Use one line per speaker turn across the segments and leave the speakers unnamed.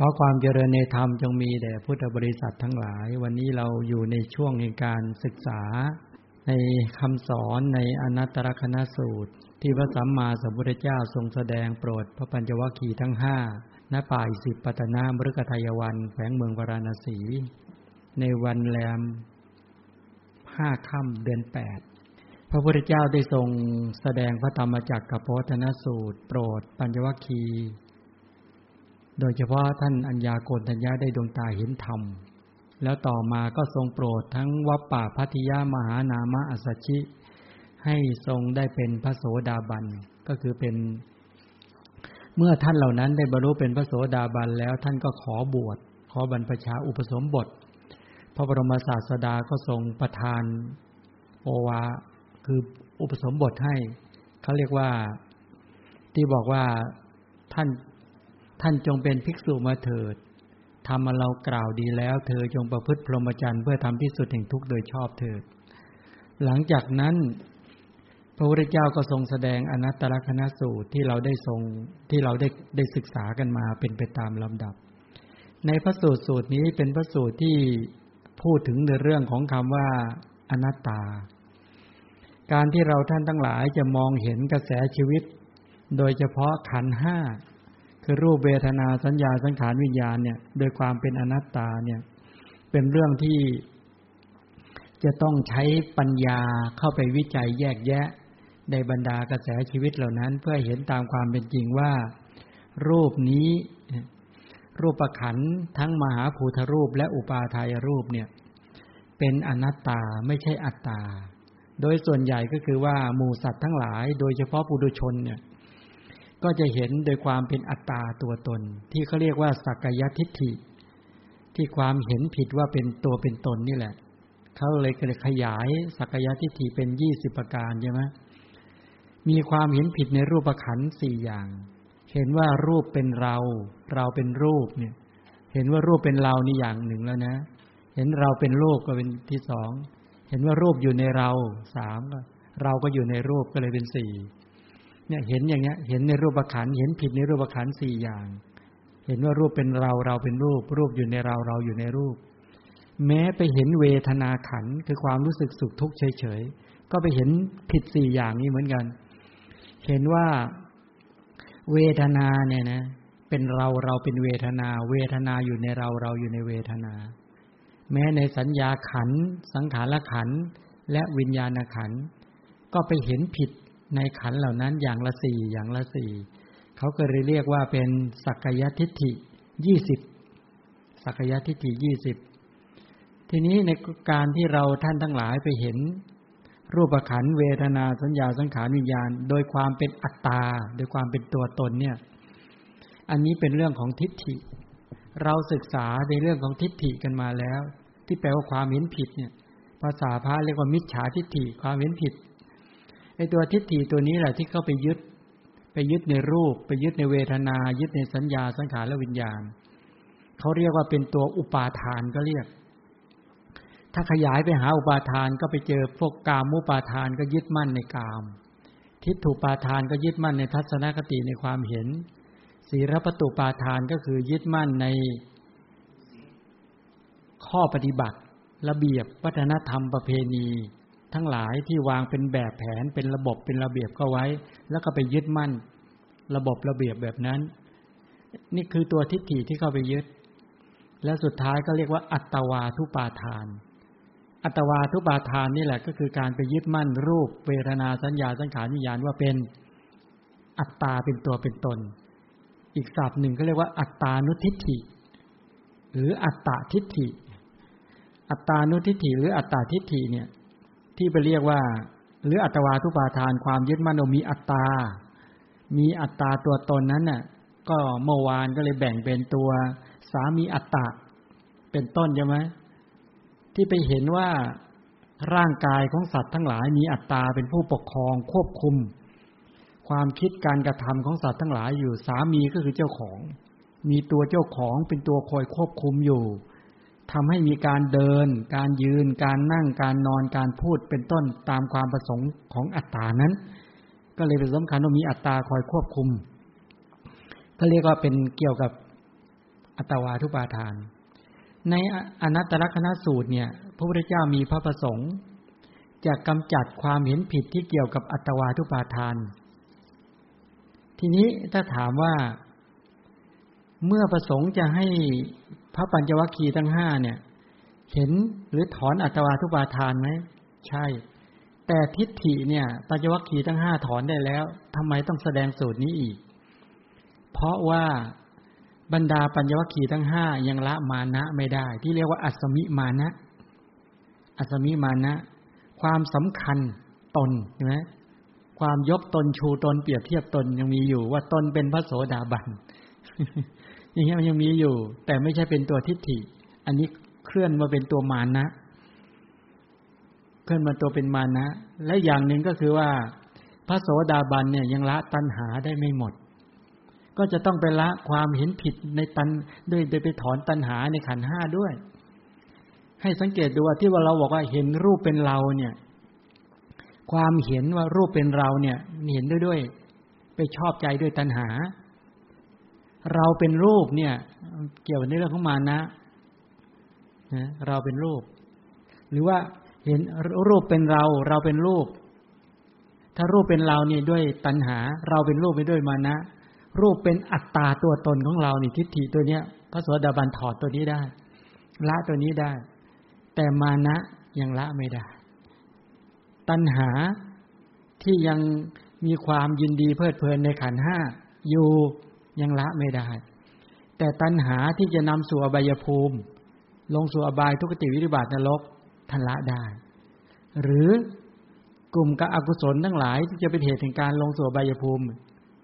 ขอความเจริญในธรรมจงมีแด่พุทธบริษัททั้งหลาย วันนี้เราอยู่ในช่วงในการศึกษา ในคำสอนในอนัตตลกนสูตร ที่พระสัมมาสัมพุทธเจ้าทรงแสดงโปรดพระปัญจวัคคีย์ทั้งห้าณป่าอิสิปตนามฤกทายวันแขวงเมืองวราณสี ในวันแรมห้าค่ำเดือนแปดพระพุทธเจ้าได้ทรงแสดงพระธรรมจักรกับพธนสูตร โปรดปัญจวัคคีย์ โดยเฉพาะท่านอัญญาโกณทัญญาได้ดวงตาเห็นธรรม แล้วต่อมาก็ทรงโปรดทั้งวัปป่าพัทยามหานามะอัสชิ ให้ทรงได้เป็นพระโสดาบันก็คือเป็น เมื่อท่านเหล่านั้นได้บรรลุเป็นพระโสดาบันแล้วท่านก็ขอบวช ขอบรรพชาอุปสมบท พระบรมศาสดาก็ทรงประทานโอวาคืออุปสมบทให้ เขาเรียกว่าที่บอกว่าท่าน ท่านจงเป็นภิกษุมาเถิดทำมาเรากล่าวดีแล้ว เธอจงประพฤติพรหมจรรย์เพื่อทำที่สุดแห่งทุกข์โดยชอบเถิด หลังจากนั้น พระพุทธเจ้าก็ทรงแสดงอนัตตลกนสูตรที่เราได้ทรงที่เราได้ได้ศึกษากันมาเป็นไปตามลำดับ ในพระสูตรสูตรนี้เป็นพระสูตรที่พูดถึงในเรื่องของคำว่าอนัตตา การที่เราท่านทั้งหลายจะมองเห็นกระแสชีวิต โดยเฉพาะขันห้า คือรูปเวทนาสัญญาสังขารวิญญาณเนี่ยโดยความเป็นอนัตตาเนี่ย เป็นเรื่องที่จะต้องใช้ปัญญาเข้าไปวิจัยแยกแยะ ในบรรดากระแสชีวิตเหล่านั้น เพื่อเห็นตามความเป็นจริงว่า รูปนี้ รูปประขันทั้งมหาภูทรูปและอุปาทายรูปเนี่ย เป็นอนัตตาไม่ใช่อัตตา โดยส่วนใหญ่ก็คือว่าหมู่สัตว์ทั้งหลาย โดยเฉพาะปุถุชนเนี่ย ก็จะเห็นโดยความเป็นอัตตาตัวตน ที่เขาเรียกว่าสักยทิฏฐิ ที่ความเห็นผิดว่าเป็นตัวเป็นตนนี่แหละเขาเลยขยายสักยทิฏฐิเป็นยี่สิบประการใช่ไหมมีความเห็นผิดในรูปขันสี่อย่าง เห็นว่ารูปเป็นเรา เราเป็นรูปเนี่ย เห็นว่ารูปเป็นเรานี่อย่างหนึ่งแล้วนะ เห็นเราเป็นรูปก็เป็นที่สอง เห็นว่ารูปอยู่ในเราสามก็เราก็อยู่ในรูปก็เลยเป็นสี่ เนี่ยเห็นอย่างเงี้ย เห็นในรูปขันเห็นผิดในรูปขันสี่อย่าง เห็นว่ารูปเป็นเราเราเป็นรูป รูปอยู่ในเราเราอยู่ในรูป แม้ไปเห็นเวทนาขันคือความรู้สึกสุขทุกข์เฉยๆก็ไปเห็นผิดสี่อย่างนี้เหมือนกัน เห็นว่าเวทนาเนี่ยนะ เป็นเราเราเป็นเวทนา เวทนาอยู่ในเราเราอยู่ในเวทนา แม้ในสัญญาขันสังขารขันและวิญญาณขันก็ไปเห็นผิด ในขันเหล่านั้นอย่างละสี่อย่างละสี่เขาก็เลยเรียกว่าเป็นสักยทิฏฐิยี่สิบสักยทิฏฐิยี่สิบทีนี้ในการที่เราท่านทั้งหลายไปเห็น รูปขันเวทนาสัญญาสังขารวิญญาณ โดยความเป็นอัตตาโดยความเป็นตัวตนเนี่ย อันนี้เป็นเรื่องของทิฏฐิ เราศึกษาในเรื่องของทิฏฐิกันมาแล้ว ที่แปลว่าความเห็นผิดเนี่ย ภาษาพระเรียกว่ามิจฉาทิฏฐิความเห็นผิด ไอตัวทิฏฐิตัวนี้แหละที่เข้าไปยึด ไปยึดในรูป ไปยึดในเวทนา ยึดในสัญญาสังขารและวิญญาณเขาเรียกว่าเป็นตัวอุปาทานก็เรียก ถ้าขยายไปหาอุปาทานก็ไปเจอพวกกามุปาทานก็ยึดมั่นในกาม ทิฏฐุปาทานก็ยึดมั่นในทัศนคติในความเห็นศีรปตุปาทานก็คือยึดมั่นในข้อปฏิบัติ ระเบียบวัฒนธรรมประเพณี ทั้งหลายที่วางเป็นแบบแผนเป็นระบบเป็นระเบียบก็ไว้ แล้วก็ไปยึดมั่น ระบบระเบียบแบบนั้น นี่คือตัวทิฏฐิที่เข้าไปยึด และสุดท้ายก็เรียกว่า อัตวาทุปาทาน อัตวาทุปาทานนี่แหละก็คือการไปยึดมั่นรูปเวทนาสัญญาสังขารวิญญาณว่าเป็นอัตตาเป็นตัวเป็นตน อีกศัพท์หนึ่งก็เรียกว่าอัตตานุทิฏฐิ หรืออัตตาทิฏฐิ อัตตานุทิฏฐิหรืออัตตาทิฏฐิเนี่ย ที่ไปเรียกว่า หรืออัตวาทุปาทานความยึดมั่นมีอัตตา มีอัตตาตัวตนนั้นน่ะ ก็เมื่อวานก็เลยแบ่งเป็นตัวสามีอัตตาเป็นต้นใช่ไหมที่ไปเห็นว่าร่างกายของสัตว์ทั้งหลายมีอัตตาเป็นผู้ปกครองควบคุม ความคิดการกระทำของสัตว์ทั้งหลายอยู่สามีก็คือเจ้าของ มีตัวเจ้าของเป็นตัวคอยควบคุมอยู่ ทำให้มีการเดิน การยืน การนั่ง การนอน การพูด เป็นต้นตามความประสงค์ของอัตตานั้น ก็เลยเป็นสำคัญว่ามีอัตตาคอยควบคุม ก็เรียกว่าเป็นเกี่ยวกับอัตวาทุปาทาน ในอนัตตลกนสูตรเนี่ย พระพุทธเจ้ามีพระประสงค์จะกำจัดความเห็นผิดที่เกี่ยวกับอัตวาทุปาทาน ทีนี้ถ้าถามว่าเมื่อประสงค์จะให้ ระปัญจวัคคีย์ทั้งห้าเนี่ย เห็นหรือถอนอัตวาทุปาทานไหมใช่ แต่ทิฏฐิเนี่ย ปัญจวัคคีย์ทั้งห้าถอนได้แล้วทำไมต้องแสดงสูตรนี้อีก เพราะว่าบรรดาปัญจวัคคีย์ทั้งห้ายังละมานะไม่ได้ ที่เรียกว่าอัศมิมานะ อัศมิมานะ ความสำคัญตนใช่ไหมความยกตนชูตนเปรียบเทียบตนยังมีอยู่ ว่าตนเป็นพระโสดาบัน อย่างเงี้ยมันยังมีอยู่ แต่ไม่ใช่เป็นตัวทิฏฐิ อันนี้เคลื่อนมาเป็นตัวมานะ เคลื่อนมาตัวเป็นมานะ และอย่างหนึ่งก็คือว่า พระโสดาบันเนี่ยยังละตัณหาได้ไม่หมด ก็จะต้องไปละความเห็นผิดในตันด้วยโดยไปถอนตัณหาในขันห้าด้วย ให้สังเกตดูว่าที่ว่าเราบอกว่าเห็นรูปเป็นเราเนี่ย ความเห็นว่ารูปเป็นเราเนี่ยเห็นด้วยด้วย ไปชอบใจด้วยตัณหา เราเป็นรูปเนี่ย เกี่ยวในเรื่องของมานะนะเราเป็นรูป หรือว่าเห็นรูปเป็นเรา เราเป็นรูป ถ้ารูปเป็นเรานี่ด้วยตัณหา เราเป็นรูปไปด้วยมานะ รูปเป็นอัตตาตัวตนของเรานี่ทิฏฐิตัวเนี้ยพระสวสดาบันถอดตัวนี้ได้ ละตัวนี้ได้ แต่มานะยังละไม่ได้ ตัณหาที่ยังมีความยินดีเพลิดเพลินในขันห้าอยู่ ยังละไม่ได้ แต่ตัณหาที่จะนำสู่อบายภูมิ ลงสู่อบายทุกติวิริบาตนรกทันละได้ หรือกลุ่มกับอกุศลทั้งหลายที่จะเป็นเหตุแห่งการลงสู่อบายภูมิ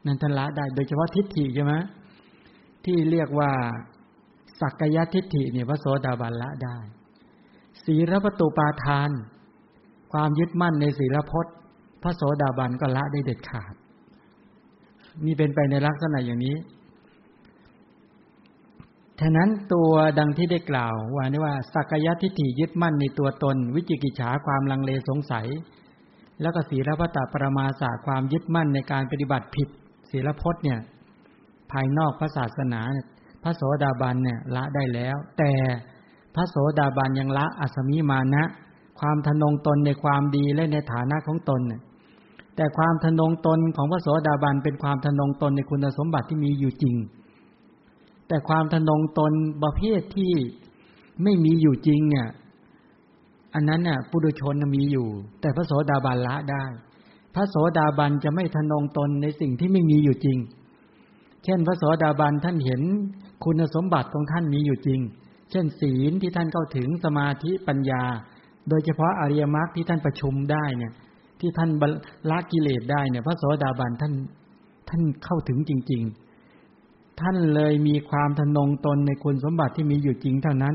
นั้นทันละได้ โดยเฉพาะทิฏฐิใช่ไหมที่เรียกว่าสักกายทิฏฐิเนี่ยพระโสดาบันละได้ ศีลประตูปาทาน ความยึดมั่นในศีลพจน์ พระโสดาบันก็ละได้เด็ดขาด นี่เป็นไปในลักษณะอย่างนี้ฉะนั้นตัวดังที่ได้กล่าวว่านี่ว่าสักยะทิฏฐิยึดมั่นในตัวตน วิจิกิจฉาความลังเลสงสัย แล้วก็ศีลพัตปรมาสาความยึดมั่นในการปฏิบัติผิดศีลพจน์เนี่ย ภายนอกพระศาสนาพระโสดาบันเนี่ยละได้แล้ว แต่พระโสดาบันยังละอสมิมานะ ความทนงตนในความดีและในฐานะของตนเนี่ย แต่ความทนงตนของพระโสดาบันเป็นความทนงตนในคุณสมบัติที่มีอยู่จริง แต่ความทนงตนประเภทที่ไม่มีอยู่จริงเนี่ยอันนั้นเนี่ยปุถุชนมีอยู่ แต่พระโสดาบันละได้ พระโสดาบันจะไม่ทนงตนในสิ่งที่ไม่มีอยู่จริง เช่น พระโสดาบันท่านเห็นคุณสมบัติของท่านมีอยู่จริง เช่น ศีลที่ท่านเข้าถึงสมาธิปัญญา โดยเฉพาะอริยมรรคที่ท่านประชุมได้เนี่ย ที่ท่านละกิเลสได้เนี่ยพระโสดาบันท่านท่านเข้าถึงจริง ๆ ท่านเลยมีความทนงตนในคุณสมบัติที่มีอยู่จริงเท่านั้น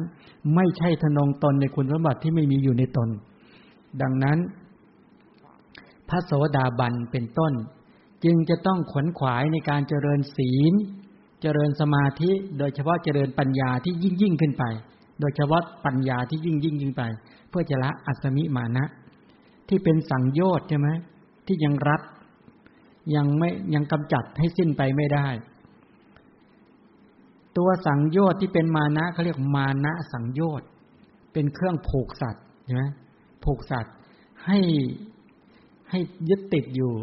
ไม่ใช่ทนงตนในคุณสมบัติที่ไม่มีอยู่ในตน ดังนั้น พระโสดาบันเป็นต้น จึงจะต้องขวนขวายในการเจริญศีล เจริญสมาธิโดยเฉพาะเจริญปัญญาที่ยิ่งยิ่งขึ้นไป โดยเฉพาะปัญญาที่ยิ่งยิ่งยิ่งไป เพื่อจะละอัศมิมานะ ที่เป็นสังโยชน์ใช่ไหมที่ยังรัดยังไม่ยังกำจัดให้สิ้นไปไม่ได้ ตัวสังโยชน์ที่เป็นมานะเขาเรียกมานะสังโยชน์เป็นเครื่องผูกสัตว์ใช่ไหมผูกสัตว์ให้ให้ยึดติดอยู่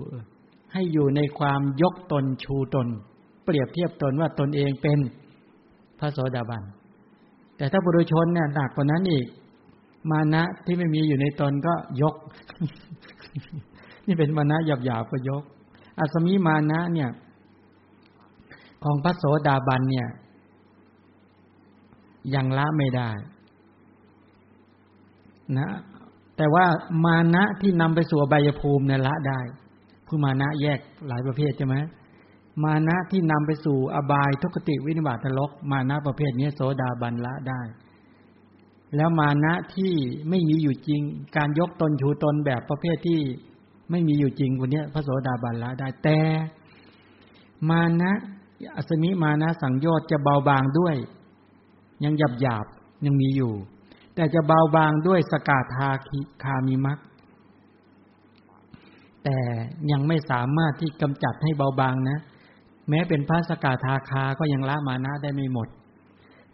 ให้อยู่ในความยกตนชูตน เปรียบเทียบตนว่าตนเองเป็นพระโสดาบัน แต่ถ้าบุรุชนเนี่ยหนักกว่านั้นอีก มานะที่ไม่มีอยู่ในตนก็ยก นี่เป็นมานะหยาบหยาบก็ยกอัศมีมานะเนี่ย ของพระโสดาบันเนี่ย ยังละไม่ได้ นะ แต่ว่ามานะที่นำไปสู่ใบยภูมิเนี่ยละได้ผู้มานะแยกหลายประเภทใช่ไหมมานะที่นำไปสู่อบายทุกติวินิบาตลกมานะประเภทนี้โสดาบันละได้ แล้วมานะที่ไม่มีอยู่จริง การยกตนชูตนแบบประเภทที่ไม่มีอยู่จริงคนนี้พระโสดาบันละได้แต่ มานะอัศมิมานะสังโยชน์จะเบาบางด้วย ยังหยาบหยาบยังมีอยู่ แต่จะเบาบางด้วยสกาธาคามีมักแต่ยังไม่สามารถที่กำจัดให้เบาบางนะ แม้เป็นพระสกาธาคาก็ยังละมานะได้ไม่หมด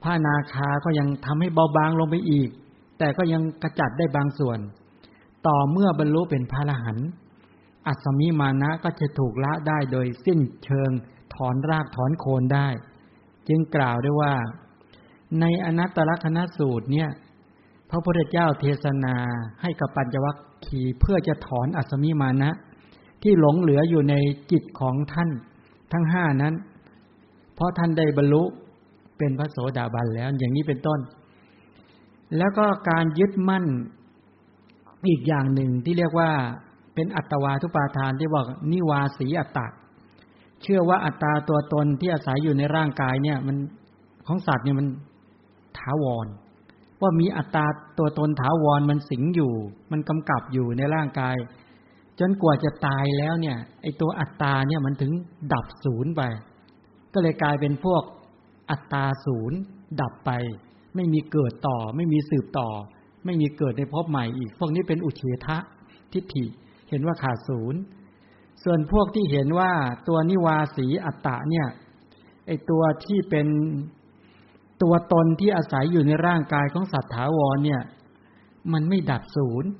พระนาคาก็ยังทำให้เบาบางลงไปอีก แต่ก็ยังกระจัดได้บางส่วน ต่อเมื่อบรรลุเป็นพระอรหันต์อัศมิมานะก็จะถูกละได้โดยสิ้นเชิงถอนรากถอนโคนได้ จึงกล่าวได้ว่า ในอนัตตลกนสูตรเนี่ย พระพุทธเจ้าเทศนาให้กับปัญจวัคคีเพื่อจะถอนอัศมิมานะ ที่หลงเหลืออยู่ในจิตของท่านทั้งห้านั้น เพราะท่านได้บรรลุ เป็นพระโสดาบันแล้ว อย่างนี้เป็นต้น แล้วก็การยึดมั่นอีกอย่างหนึ่งที่เรียกว่าเป็นอัตวาทุปาทานที่บอกนิวาสีอัตตะเชื่อว่าอัตตาตัวตนที่อาศัยอยู่ในร่างกายเนี่ย มันของสัตว์เนี่ยมันถาวร ว่ามีอัตตาตัวตนถาวรมันสิงอยู่ มันกำกับอยู่ในร่างกาย จนกว่าจะตายแล้วเนี่ย ไอตัวอัตตาเนี่ยมันถึงดับศูนย์ไป ก็เลยกลายเป็นพวก อัตตาศูนย์ดับไป ไม่มีเกิดต่อ ไม่มีสืบต่อ ไม่มีเกิดในภพใหม่อีก พวกนี้เป็นอุเฉทะทิฏฐิ เห็นว่าขาดศูนย์ส่วนพวกที่เห็นว่าตัวนิวาสีอัตตะเนี่ยไอตัวที่เป็นตัวตนที่อาศัยอยู่ในร่างกายของสัตว์ถาวรเนี่ย มันไม่ดับศูนย์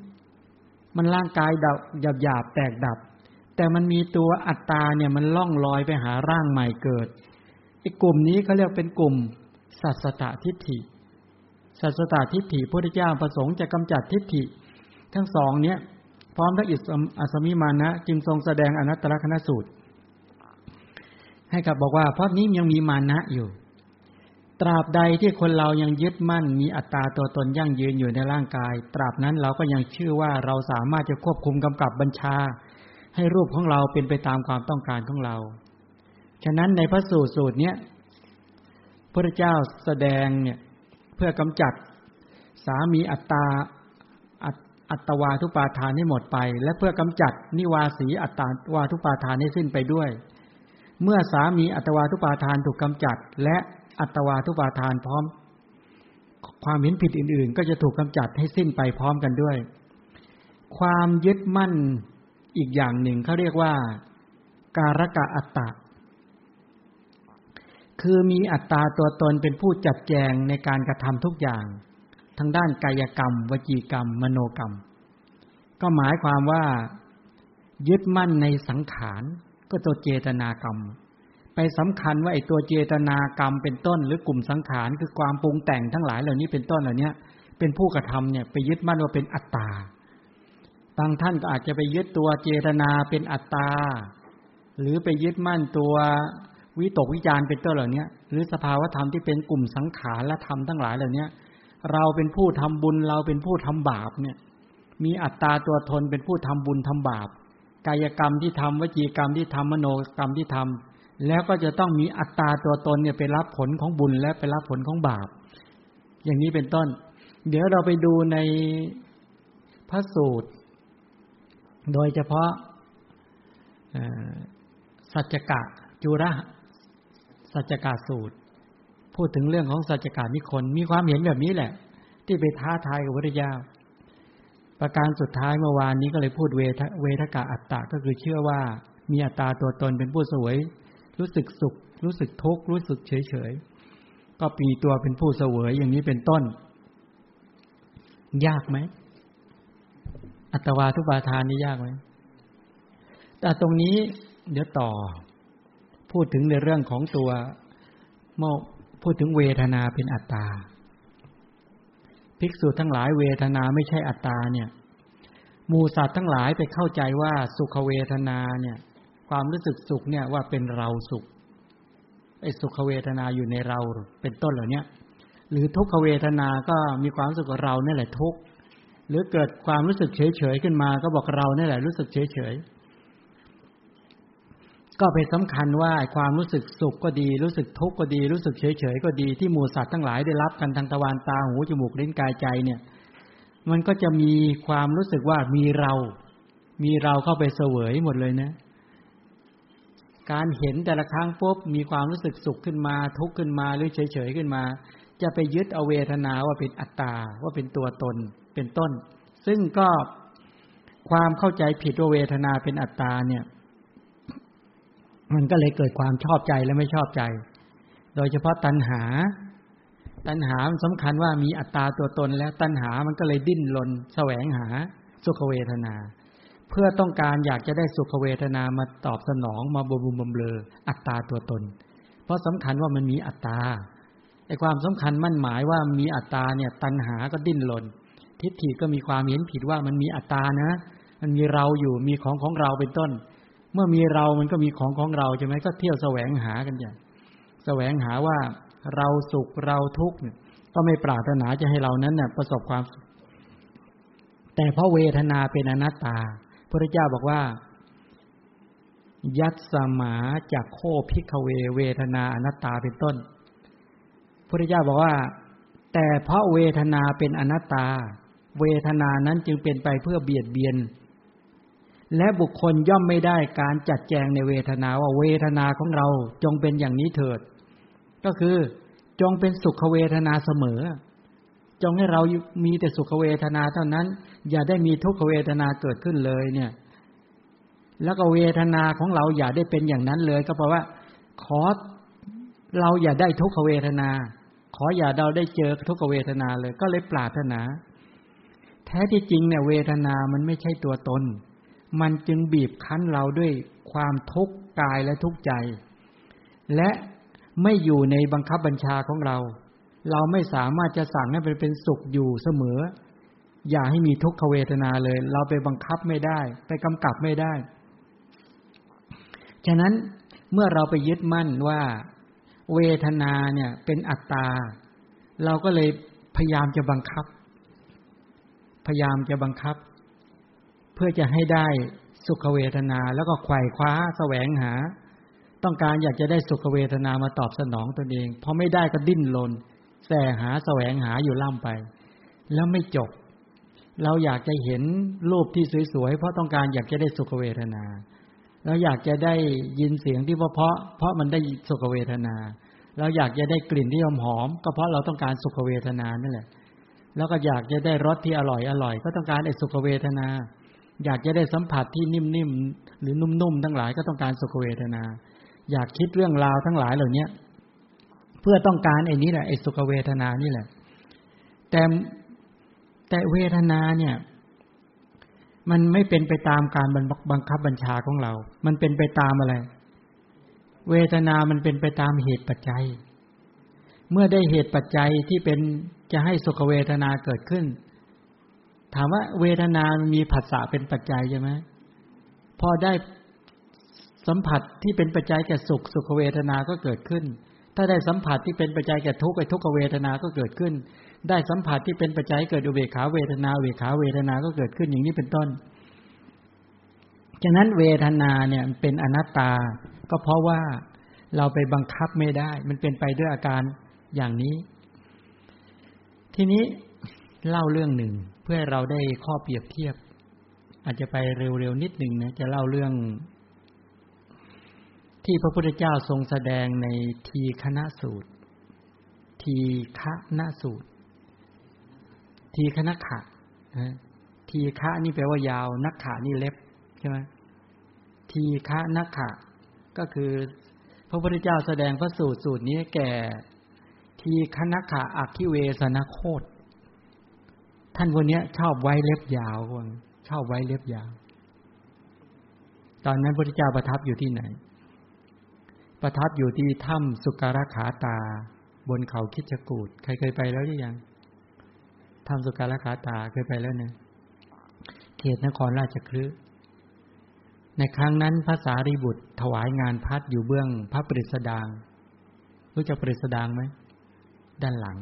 มันร่างกายดับหยาบหยาบแตกดับ แต่มันมีตัวอัตตาเนี่ยมันล่องลอยไปหาร่างใหม่เกิด อ้กกลุ่มนี้เขาเรียกเป็นกลุ่ม สัสตตทิฏฐิ สัสตตทิฏฐิพระพุทธเจ้าประสงค์จะกำจัดทิฏฐิ ทั้งสองเนี้ยพร้อมทั้งอิสอัสมิมานะจึงทรงแสดงอนัตตลกนสูตร ให้กับบอกว่า เพราะนี้ยังมีมานะอยู่ ตราบใดที่คนเรายังยึดมั่น มีอัตตาตัวตนยั่งยืนอยู่ในร่างกาย ตราบนั้นเราก็ยังเชื่อว่าเราสามารถจะควบคุมกำกับบัญชา ให้รูปของเราเป็นไปตามความต้องการของเรา ฉะนั้นในพระสูตรสูตรเนี้ยพระเจ้าแสดงเนี่ยเพื่อกำจัดสามีอัตตาอัตวาทุปาทานให้หมดไป และเพื่อกำจัดนิวาสีอัตวาทุปาทานให้สิ้นไปด้วย เมื่อสามีอัตวาทุปาทานถูกกำจัด และอัตวาทุปาทานพร้อม ความเห็นผิดอื่น ๆ ก็จะถูกกำจัดให้สิ้นไปพร้อมกันด้วย ความยึดมั่นอีกอย่างหนึ่งเขาเรียกว่า การกะอัตตะ คือมีอัตตาตัวตนเป็นผู้จัดแจงในการกระทำทุกอย่างทางด้านกายกรรม วจีกรรม มโนกรรม ก็หมายความว่า ยึดมั่นในสังขารก็ตัวเจตนากรรม ไปสำคัญว่าไอ้ตัวเจตนากรรมเป็นต้น หรือกลุ่มสังขารคือความปรุงแต่งทั้งหลายเหล่านี้เป็นต้นเหล่านี้เป็นผู้กระทำเนี่ยไปยึดมั่นว่าเป็นอัตตาบางท่านก็อาจจะไปยึดตัวเจตนาเป็นอัตตาหรือไปยึดมั่นตัว วิตกวิจารเป็นต้นเหล่านี้หรือสภาวธรรมที่เป็นกลุ่มสังขารและธรรมทั้งหลายเหล่านี้เราเป็นผู้ทำบุญเราเป็นผู้ทำบาปเนี่ย มีอัตตาตัวทนเป็นผู้ทำบุญทำบาป กายกรรมที่ทำวจีกรรมที่ทำมโนกรรมที่ทำแล้วก็จะต้องมีอัตตาตัวตนเนี่ยไปรับผลของบุญและไปรับผลของบาป อย่างนี้เป็นต้น เดี๋ยวเราไปดูในพระสูตร โดยเฉพาะสัจกะจุระ สัจกะสูตร พูดถึงเรื่องของสัจการนิคนมีความเห็นแบบนี้แหละ ที่ไปท้าทายกับพระเจ้าประการสุดท้ายเมื่อวานนี้ก็เลยพูดเวทเวทกะอัตตะก็คือเชื่อว่ามีอัตตาตัวตนเป็นผู้สวย รู้สึกสุข รู้สึกทุกข์รู้สึกเฉยเฉยก็ปีตัวเป็นผู้เสวยอย่างนี้เป็นต้น ยากไหมอัตวาทุบาทานนี่ยากไหมแต่ตรงนี้เดี๋ยวต่อ พูดถึงในเรื่องของตัวเมื่อพูดถึงเวทนาเป็นอัตตา ภิกษุทั้งหลายเวทนาไม่ใช่อัตตาเนี่ยมูสัตว์ทั้งหลายไปเข้าใจว่าสุขเวทนาเนี่ย ความรู้สึกสุขเนี่ยว่าเป็นเราสุขไอ้สุขเวทนาอยู่ในเราเป็นต้นเหล่านี้หรือทุกขเวทนาก็มีความรู้สึกว่าเราเนี่ยแหละทุกหรือเกิดความรู้สึกเฉยเฉยขึ้นมา ก็บอกเราเนี่ยแหละรู้สึกเฉยเฉย ก็ไปสำคัญว่าความรู้สึกสุขก็ดี รู้สึกทุกข์ก็ดี รู้สึกเฉยเฉยก็ดีที่หมูสัตว์ทั้งหลายได้รับกันทางตะวันตาหูจมูกลิ้นกายใจเนี่ย มันก็จะมีความรู้สึกว่ามีเรา มีเราเข้าไปเสวยหมดเลยนะ การเห็นแต่ละครั้งปุ๊บมีความรู้สึกสุขขึ้นมา ทุกข์ขึ้นมาหรือเฉยเฉยขึ้นมา จะไปยึดเอาเวทนาว่าเป็นอัตตาว่าเป็นตัวตนเป็นต้น ซึ่งก็ความเข้าใจผิดว่าเวทนาเป็นอัตตาเนี่ย มันก็เลยเกิดความชอบใจและไม่ชอบใจ โดยเฉพาะตัณหา ตัณหามันสำคัญว่ามีอัตตาตัวตนแล้วตัณหามันก็เลยดิ้นรนแสวงหาสุขเวทนา เพื่อต้องการอยากจะได้สุขเวทนามาตอบสนองมาบำบุญบำเรออัตตาตัวตน เพราะสำคัญว่ามันมีอัตตาไอ้ความสำคัญมั่นหมายว่ามีอัตตาเนี่ย ตัณหาก็ดิ้นรนทิฏฐิก็มีความเห็นผิดว่ามันมีอัตตานะ มันมีเราอยู่มีของของเราเป็นต้น เมื่อมีเรามันก็มีของของเราใช่ไหมก็เที่ยวแสวงหากันอย่างแสวงหาว่าเราสุขเราทุกข์ก็ไม่ปรารถนาจะให้เรานั้นเนี่ยประสบความสุขแต่เพราะเวทนาเป็นอนัตตา พระเจ้าบอกว่า ยัตสมาจากโคพิกเวเวทนาอนัตตาเป็นต้น พระเจ้าบอกว่า แต่เพราะเวทนาเป็นอนัตตา เวทนานั้นจึงเป็นไปเพื่อเบียดเบียน และบุคคลย่อมไม่ได้การจัดแจงในเวทนาว่าเวทนาของเราจงเป็นอย่างนี้เถิด ก็คือจงเป็นสุขเวทนาเสมอ จงให้เรามีแต่สุขเวทนาเท่านั้น อย่าได้มีทุกขเวทนาเกิดขึ้นเลยเนี่ย แล้วก็เวทนาของเราอย่าได้เป็นอย่างนั้นเลย ก็เพราะว่า ขอเราอย่าได้ทุกขเวทนา ขออย่าเราได้เจอทุกขเวทนาเลย ก็เลยปรารถนา แท้ที่จริงเนี่ยเวทนามันไม่ใช่ตัวตน มันจึงบีบคั้นเราด้วยความทุกข์กายและทุกข์ใจ และไม่อยู่ในบังคับบัญชาของเรา เราไม่สามารถจะสั่งให้เป็นเป็นสุขอยู่เสมอ อย่าให้มีทุกขเวทนาเลย เราไปบังคับไม่ได้ ไปกำกับไม่ได้ ฉะนั้นเมื่อเราไปยึดมั่นว่าเวทนาเนี่ยเป็นอัตตา เราก็เลยพยายามจะบังคับ พยายามจะบังคับ เพื่อจะให้ได้สุขเวทนาแล้วก็ไขว่คว้าแสวงหา ต้องการอยากจะได้สุขเวทนามาตอบสนองตนเองพอไม่ได้ก็ดิ้นรนแสหาแสวงหาอยู่ล่ำไป แล้วไม่จบ เราอยากจะเห็นรูปที่สวยๆเพราะต้องการอยากจะได้สุขเวทนาเราอยากจะได้ยินเสียงที่เพราะเพราะมันได้สุขเวทนา เราอยากจะได้กลิ่นที่หอมหอมก็เพราะเราต้องการสุขเวทนานั่นแหละ แล้วก็อยากจะได้รสที่อร่อยอร่อย ก็ต้องการไอ้สุขเวทนา อยากจะได้สัมผัสที่นิ่มๆหรือนุ่มๆทั้งหลายก็ต้องการสุขเวทนา อยากคิดเรื่องราวทั้งหลายเหล่านี้เพื่อต้องการไอ้นี้แหละไอ้สุขเวทนานี่แหละ แต่แต่เวทนาเนี่ย มันไม่เป็นไปตามการบังคับบัญชาของเรา มันเป็นไปตามอะไร เวทนามันเป็นไปตามเหตุปัจจัย เมื่อได้เหตุปัจจัยที่เป็นจะให้สุขเวทนาเกิดขึ้น ถามว่าเวทนามีผัสสะเป็นปัจจัยใช่ไหมพอได้สัมผัสที่เป็นปัจจัยแก่สุขสุขเวทนาก็เกิดขึ้น ถ้าได้สัมผัสที่เป็นปัจจัยแก่ทุกข์ไอ้ทุกขเวทนาก็เกิดขึ้น ได้สัมผัสที่เป็นปัจจัยเกิดอุเบกขาเวทนาเวขาเวทนาก็เกิดขึ้นอย่างนี้เป็นต้นฉะนั้นเวทนาเนี่ยเป็นอนัตตา ก็เพราะว่าเราไปบังคับไม่ได้ มันเป็นไปด้วยอาการอย่างนี้ ทีนี้เล่าเรื่องหนึ่ง เพื่อเราได้ข้อเปรียบเทียบ อาจจะไปเร็วๆนิดหนึ่งนะจะเล่าเรื่อง ที่พระพุทธเจ้าทรงแสดงในทีคณะสูตร ทีฆณะสูตร ทีคณะขะทีฆะนี่แปลว่ายาวนักขานี่เล็บใช่ไหมทีฆะนักขะ ก็คือ พระพุทธเจ้าแสดงพระสูตรสูตรนี้แก่ ทีคณะขะอักขิเวสนโคต ท่านคนนี้ชอบไว้เล็บยาวคนชอบไว้เล็บยาว ตอนนั้นพระพุทธเจ้าประทับอยู่ที่ไหน ประทับอยู่ที่ถ้ำสุการขาตา บนเขาคิชกูดใครเคยไปแล้วหรือยังถ้ำสุการขาตาเคยไปแล้วเนี่ยเขตนครราชคลึในครั้งนั้นพระสารีบุตรถวายงานพัดอยู่เบื้องพระปริศดางรู้จักปริศดางไหมด้านหลัง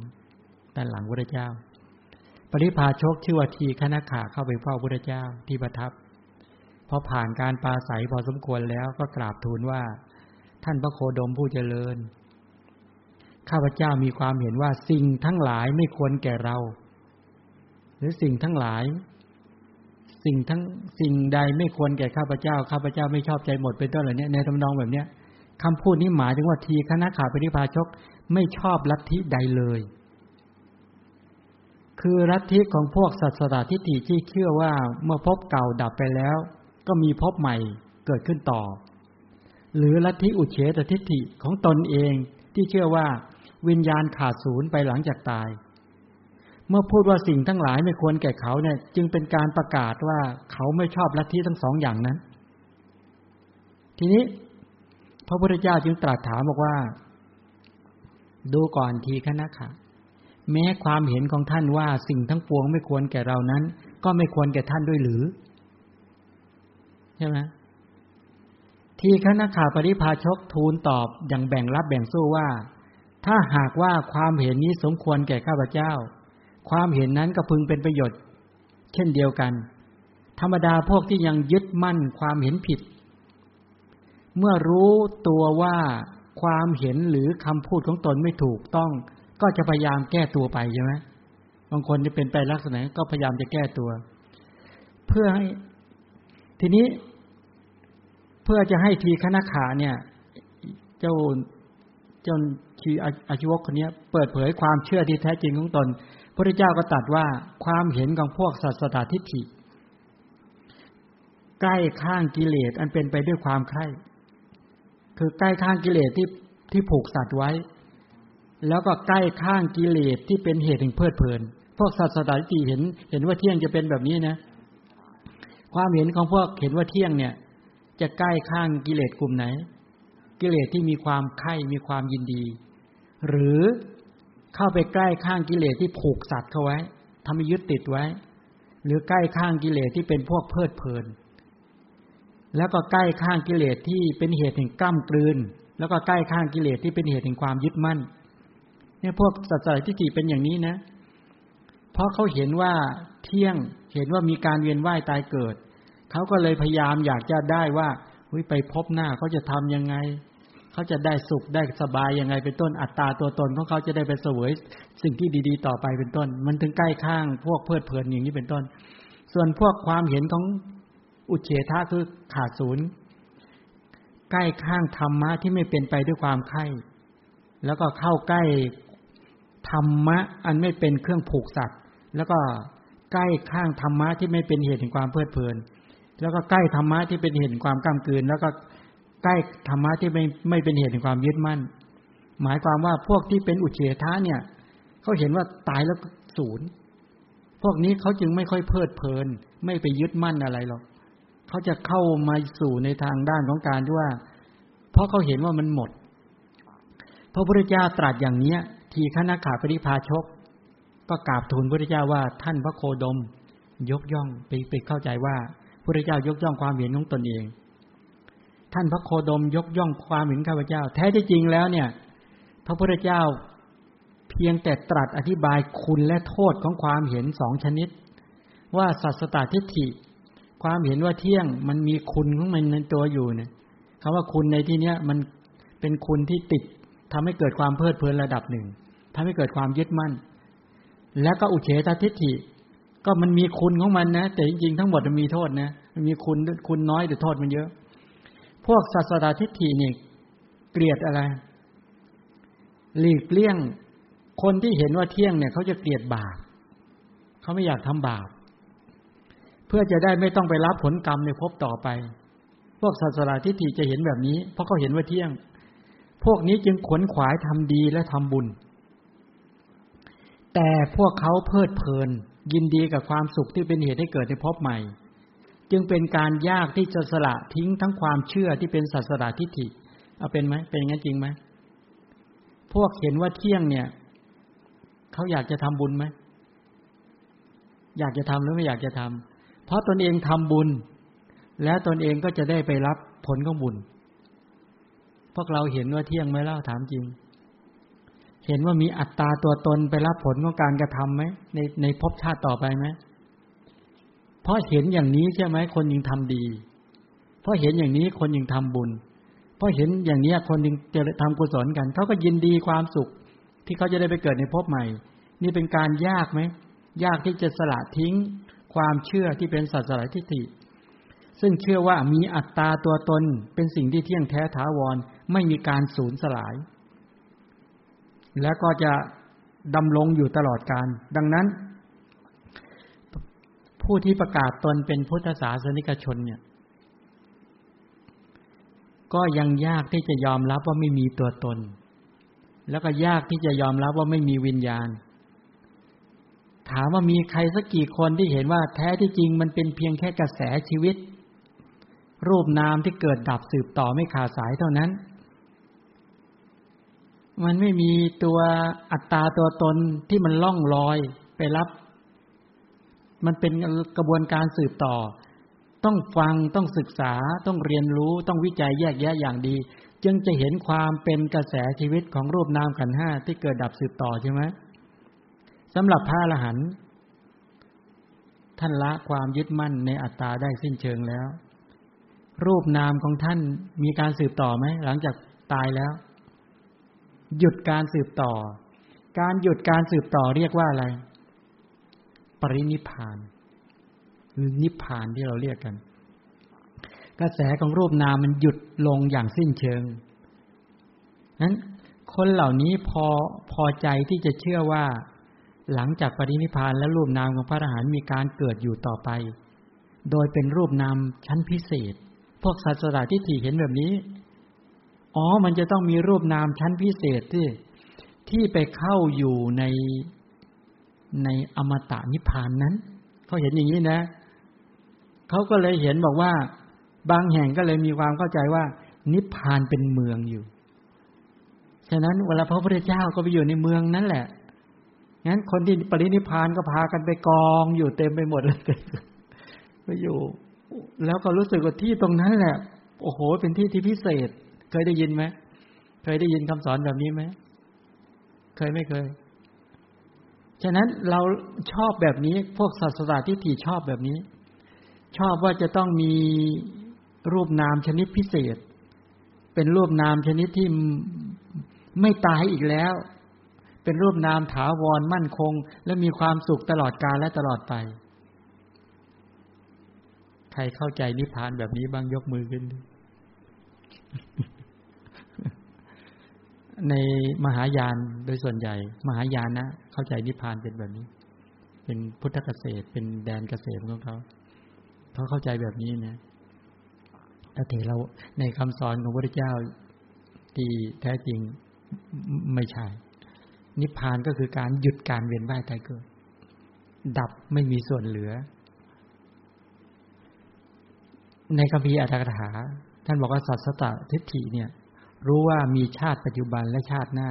ด้านหลังพระเจ้า ปริพาชกชื่อว่าทีคณะขาเข้าไปเฝ้าพระเจ้าที่ประทับพอผ่านการปาศัยพอสมควรแล้วก็กราบทูลว่า ท่านพระโคดมผู้เจริญ ข้าพเจ้ามีความเห็นว่าสิ่งทั้งหลายไม่ควรแก่เรา หรือสิ่งทั้งหลาย สิ่งทั้งสิ่งใดไม่ควรแก่ข้าพเจ้าข้าพเจ้าไม่ชอบใจหมดเป็นต้นเหล่านี้ในทำนองแบบเนี้ยคำพูดนี้หมายถึงว่าทีคณะขาปริพาชกไม่ชอบลัทธิใดเลย คือลัทธิของพวกสัตสตทิฏฐิที่เชื่อว่าเมื่อพบเก่าดับไปแล้ว ก็มีพบใหม่เกิดขึ้นต่อ หรือลัทธิอุเฉตทิฏฐิของตนเองที่เชื่อว่าวิญญาณขาดศูนย์ไปหลังจากตาย เมื่อพูดว่าสิ่งทั้งหลายไม่ควรแก่เขาเนี่ย จึงเป็นการประกาศว่าเขาไม่ชอบลัทธิทั้งสองอย่างนั้น ทีนี้ พระพุทธเจ้าจึงตรัสถามบอกว่า ดูก่อนทีคณะค่ะ แม้ความเห็นของท่านว่าสิ่งทั้งปวงไม่ควรแก่เรานั้น ก็ไม่ควรแก่ท่านด้วยหรือ ใช่ไหมทีคณะข่าปริพาชกทูลตอบอย่างแบ่งรับแบ่งสู้ว่า ถ้าหากว่าความเห็นนี้สมควรแก่ข้าพเจ้า ความเห็นนั้นก็พึงเป็นประโยชน์ เช่นเดียวกัน ธรรมดาพวกที่ยังยึดมั่นความเห็นผิด เมื่อรู้ตัวว่าความเห็นหรือคำพูดของตนไม่ถูกต้อง ก็จะพยายามแก้ตัวไปใช่ไหมบางคนจะเป็นไปลักษณะก็พยายามจะแก้ตัว เพื่อให้ทีนี้เพื่อจะให้ทีคณะขาเนี่ย เจ้าเจ้าชีอาชีวกคนนี้เปิดเผยความเชื่อที่แท้จริงของตน พระเจ้าก็ตัดว่าความเห็นของพวกสัสตทิฏฐิใกล้ข้างกิเลสอันเป็นไปด้วยความใคร่ คือใกล้ข้างกิเลสที่ที่ผูกสัตว์ไว้ แล้วก็ใกล้ข้างกิเลสที่เป็นเหตุแห่งเพลิดเพลิน พวกสัตตทิฏฐิเห็น เห็นว่าเที่ยงจะเป็นแบบนี้นะ ความเห็นของพวกเห็นว่าเที่ยงเนี่ย จะใกล้ข้างกิเลสกลุ่มไหน กิเลสที่มีความไข่มีความยินดี หรือเข้าไปใกล้ข้างกิเลสที่ผูกสัตว์เข้าไว้ทำให้ยึดติดไว้ หรือใกล้ข้างกิเลสที่เป็นพวกเพลิดเพลิน แล้วก็ใกล้ข้างกิเลสที่เป็นเหตุแห่งกล้ามกลืน แล้วก็ใกล้ข้างกิเลสที่เป็นเหตุแห่งความยึดมั่น เนี่ยพวกสัจจะทิฏฐิเป็นอย่างนี้นะ เพราะเขาเห็นว่าเที่ยงเห็นว่ามีการเวียนว่ายตายเกิด เขาก็เลยพยายามอยากจะได้ว่าไปพบหน้าเขาจะทํำยังไง เขาจะได้สุขได้สบายยังไง เป็นต้นอัตตาตัวตนของเขาจะได้ไปเสวยสิ่งที่ดี ๆ ต่อไปเป็นต้น มันถึงใกล้ข้างพวกเพลิดเพลินอย่างนี้เป็นต้น ส่วนพวกความเห็นของอุเฉทะคือขาดศูนย์ใกล้ข้างธรรมะที่ไม่เป็นไปด้วยความไข่แล้วก็เข้าใกล้ ธรรมะอันไม่เป็นเครื่องผูกสัตว์ แล้วก็ใกล้ข้างธรรมะที่ไม่เป็นเหตุแห่งความเพลิดเพลิน แล้วก็ใกล้ธรรมะที่เป็นเหตุแห่งความกำกืน แล้วก็ใกล้ธรรมะที่ไม่ไม่เป็นเหตุแห่งความยึดมั่น หมายความว่าพวกที่เป็นอุเฉทะเนี่ยเขาเห็นว่าตายแล้วศูนย์พวกนี้เขาจึงไม่ค่อยเพลิดเพลิน ไม่ไปยึดมั่นอะไรหรอกเขาจะเข้ามาสู่ในทางด้านของการที่ว่า เพราะเขาเห็นว่ามันหมดพระพุทธเจ้าตรัสอย่างเนี้ย ทีฆนาขาปริพาชก ก็กราบทูลพระเจ้าว่าท่านพระโคดม ยกย่องไปไปเข้าใจว่าพระเจ้ายกย่องความเห็นของตนเอง ท่านพระโคดมยกย่องความเห็นข้าพเจ้า แท้ที่จริงแล้วเนี่ย พระพุทธเจ้าเพียงแต่ตรัสอธิบายคุณและโทษของความเห็นสองชนิด ว่าสัสตตทิฏฐิ ความเห็นว่าเที่ยงมันมีคุณของมันในตัวอยู่เนี่ยคำว่าคุณในที่เนี้ยมันเป็นคุณที่ติดทำให้เกิดความเพลิดเพลินระดับหนึ่ง ทำให้เกิดความยึดมั่น และก็อุเฉตทิฏฐิ ก็มันมีคุณของมันนะ แต่จริงๆทั้งหมดมันมีโทษนะมันมีคุณคุณน้อยแต่โทษมันเยอะ พวกศาสดาทิฏฐินี่เกลียดอะไรหลีกเลี่ยง คนที่เห็นว่าเที่ยงเนี่ยเขาจะเกลียดบาปเขาไม่อยากทำบาปเพื่อจะได้ไม่ต้องไปรับผลกรรมในภพต่อไป พวกศาสดาทิฏฐิจะเห็นแบบนี้ เพราะเขาเห็นว่าเที่ยง พวกนี้จึงขวนขวายทำดีและทำบุญ แต่พวกเขาเพลิดเพลิน ยินดีกับความสุขที่เป็นเหตุให้เกิดในภพใหม่ จึงเป็นการยากที่จะสละทิ้งทั้งความเชื่อที่เป็นศาสนาทิฏฐิเอาเป็นไหมเป็นงั้นจริงไหมพวกเห็นว่าเที่ยงเนี่ยเขาอยากจะทำบุญไหมอยากจะทำหรือไม่อยากจะทำเพราะตนเองทำบุญ แล้วตนเองก็จะได้ไปรับผลของบุญ พวกเราเห็นว่าเที่ยงไหมเล่าถามจริง เห็นว่ามีอัตตาตัวตนไปรับผลของการกระทํำไหมในในภพชาติต่อไปไหมเพราะเห็นอย่างนี้ใช่ไหมคนยิงทำดี เพราะเห็นอย่างนี้คนยิงทำบุญ เพราะเห็นอย่างนี้คนยิงจะทำกุศลกันเขาก็ยินดีความสุข ที่เขาจะได้ไปเกิดในภพใหม่ นี่เป็นการยากไหมยากที่จะสละทิ้ง ความเชื่อที่เป็นสัจจะทิฏฐิซึ่งเชื่อว่ามีอัตตาตัวตนเป็นสิ่งที่เที่ยงแท้ถาวร ไม่มีการสูญสลาย และก็จะดำรงอยู่ตลอดการ ดังนั้น ผู้ที่ประกาศตนเป็นพุทธศาสนิกชนเนี่ย ก็ยังยากที่จะยอมรับว่าไม่มีตัวตน แล้วก็ยากที่จะยอมรับว่าไม่มีวิญญาณ ถามว่ามีใครสักกี่คนที่เห็นว่าแท้ที่จริงมันเป็นเพียงแค่กระแสชีวิต รูปนามที่เกิดดับสืบต่อไม่ขาดสายเท่านั้น มันไม่มีตัวอัตตาตัวตนที่มันล่องลอยไปรับ มันเป็นกระบวนการสืบต่อ ต้องฟังต้องศึกษาต้องเรียนรู้ต้องวิจัยแยกแยะอย่างดี จึงจะเห็นความเป็นกระแสชีวิตของรูปนามขันห้าที่เกิดดับสืบต่อใช่ไหมสำหรับพระอรหันต์ท่านละความยึดมั่นในอัตตาได้สิ้นเชิงแล้ว รูปนามของท่านมีการสืบต่อไหมหลังจากตายแล้ว หยุดการสืบต่อ การหยุดการสืบต่อเรียกว่าอะไร ปรินิพานหรือนิพานที่เราเรียกกัน กระแสของรูปนามมันหยุดลงอย่างสิ้นเชิงนั้นคนเหล่านี้พอพอใจที่จะเชื่อว่า หลังจากปรินิพานและรูปนามของพระอรหันต์มีการเกิดอยู่ต่อไป โดยเป็นรูปนามชั้นพิเศษ พวกศาสดาที่ถี่เห็นแบบนี้ อ๋อ มันจะต้องมีรูปนามชั้นพิเศษที่ที่ไปเข้าอยู่ในในอมตะนิพพานนั้น เขาเห็นอย่างนี้นะ เขาก็เลยเห็นบอกว่า บางแห่งก็เลยมีความเข้าใจว่า นิพพานเป็นเมืองอยู่ ฉะนั้นเวลาพระพุทธเจ้าก็ไปอยู่ในเมืองนั้นแหละงั้นคนที่ปรินิพพานก็พากันไปกองอยู่เต็มไปหมดเลยไปอยู่ แล้วก็รู้สึกว่าที่ตรงนั้นแหละ โอ้โห เป็นที่ที่พิเศษ เคยได้ยินไหมเคยได้ยินคำสอนแบบนี้ไหมเคยไม่เคย ฉะนั้นเราชอบแบบนี้ พวกศาสตราที่ถี่ชอบแบบนี้ ชอบว่าจะต้องมีรูปนามชนิดพิเศษ เป็นรูปนามชนิดที่ไม่ตายอีกแล้ว เป็นรูปนามถาวรมั่นคง และมีความสุขตลอดกาลและตลอดไป ใครเข้าใจนิพพานแบบนี้บ้างยกมือขึ้น ในมหายานโดยส่วนใหญ่ มหายานนะเข้าใจนิพพานเป็นแบบนี้ เป็นพุทธเกษตร เป็นแดนเกษตรของเขาเขาเข้าใจแบบนี้นะถ้าเถเราในคำสอนของพระเจ้าที่แท้จริงไม่ใช่ นิพพานก็คือการหยุดการเวียนว่ายตายเกิด ดับไม่มีส่วนเหลือ ในคัมภีร์อัตถกถา ท่านบอกว่าสัตสตทิฏฐิเนี่ย รู้ว่ามีชาติปัจจุบันและชาติหน้า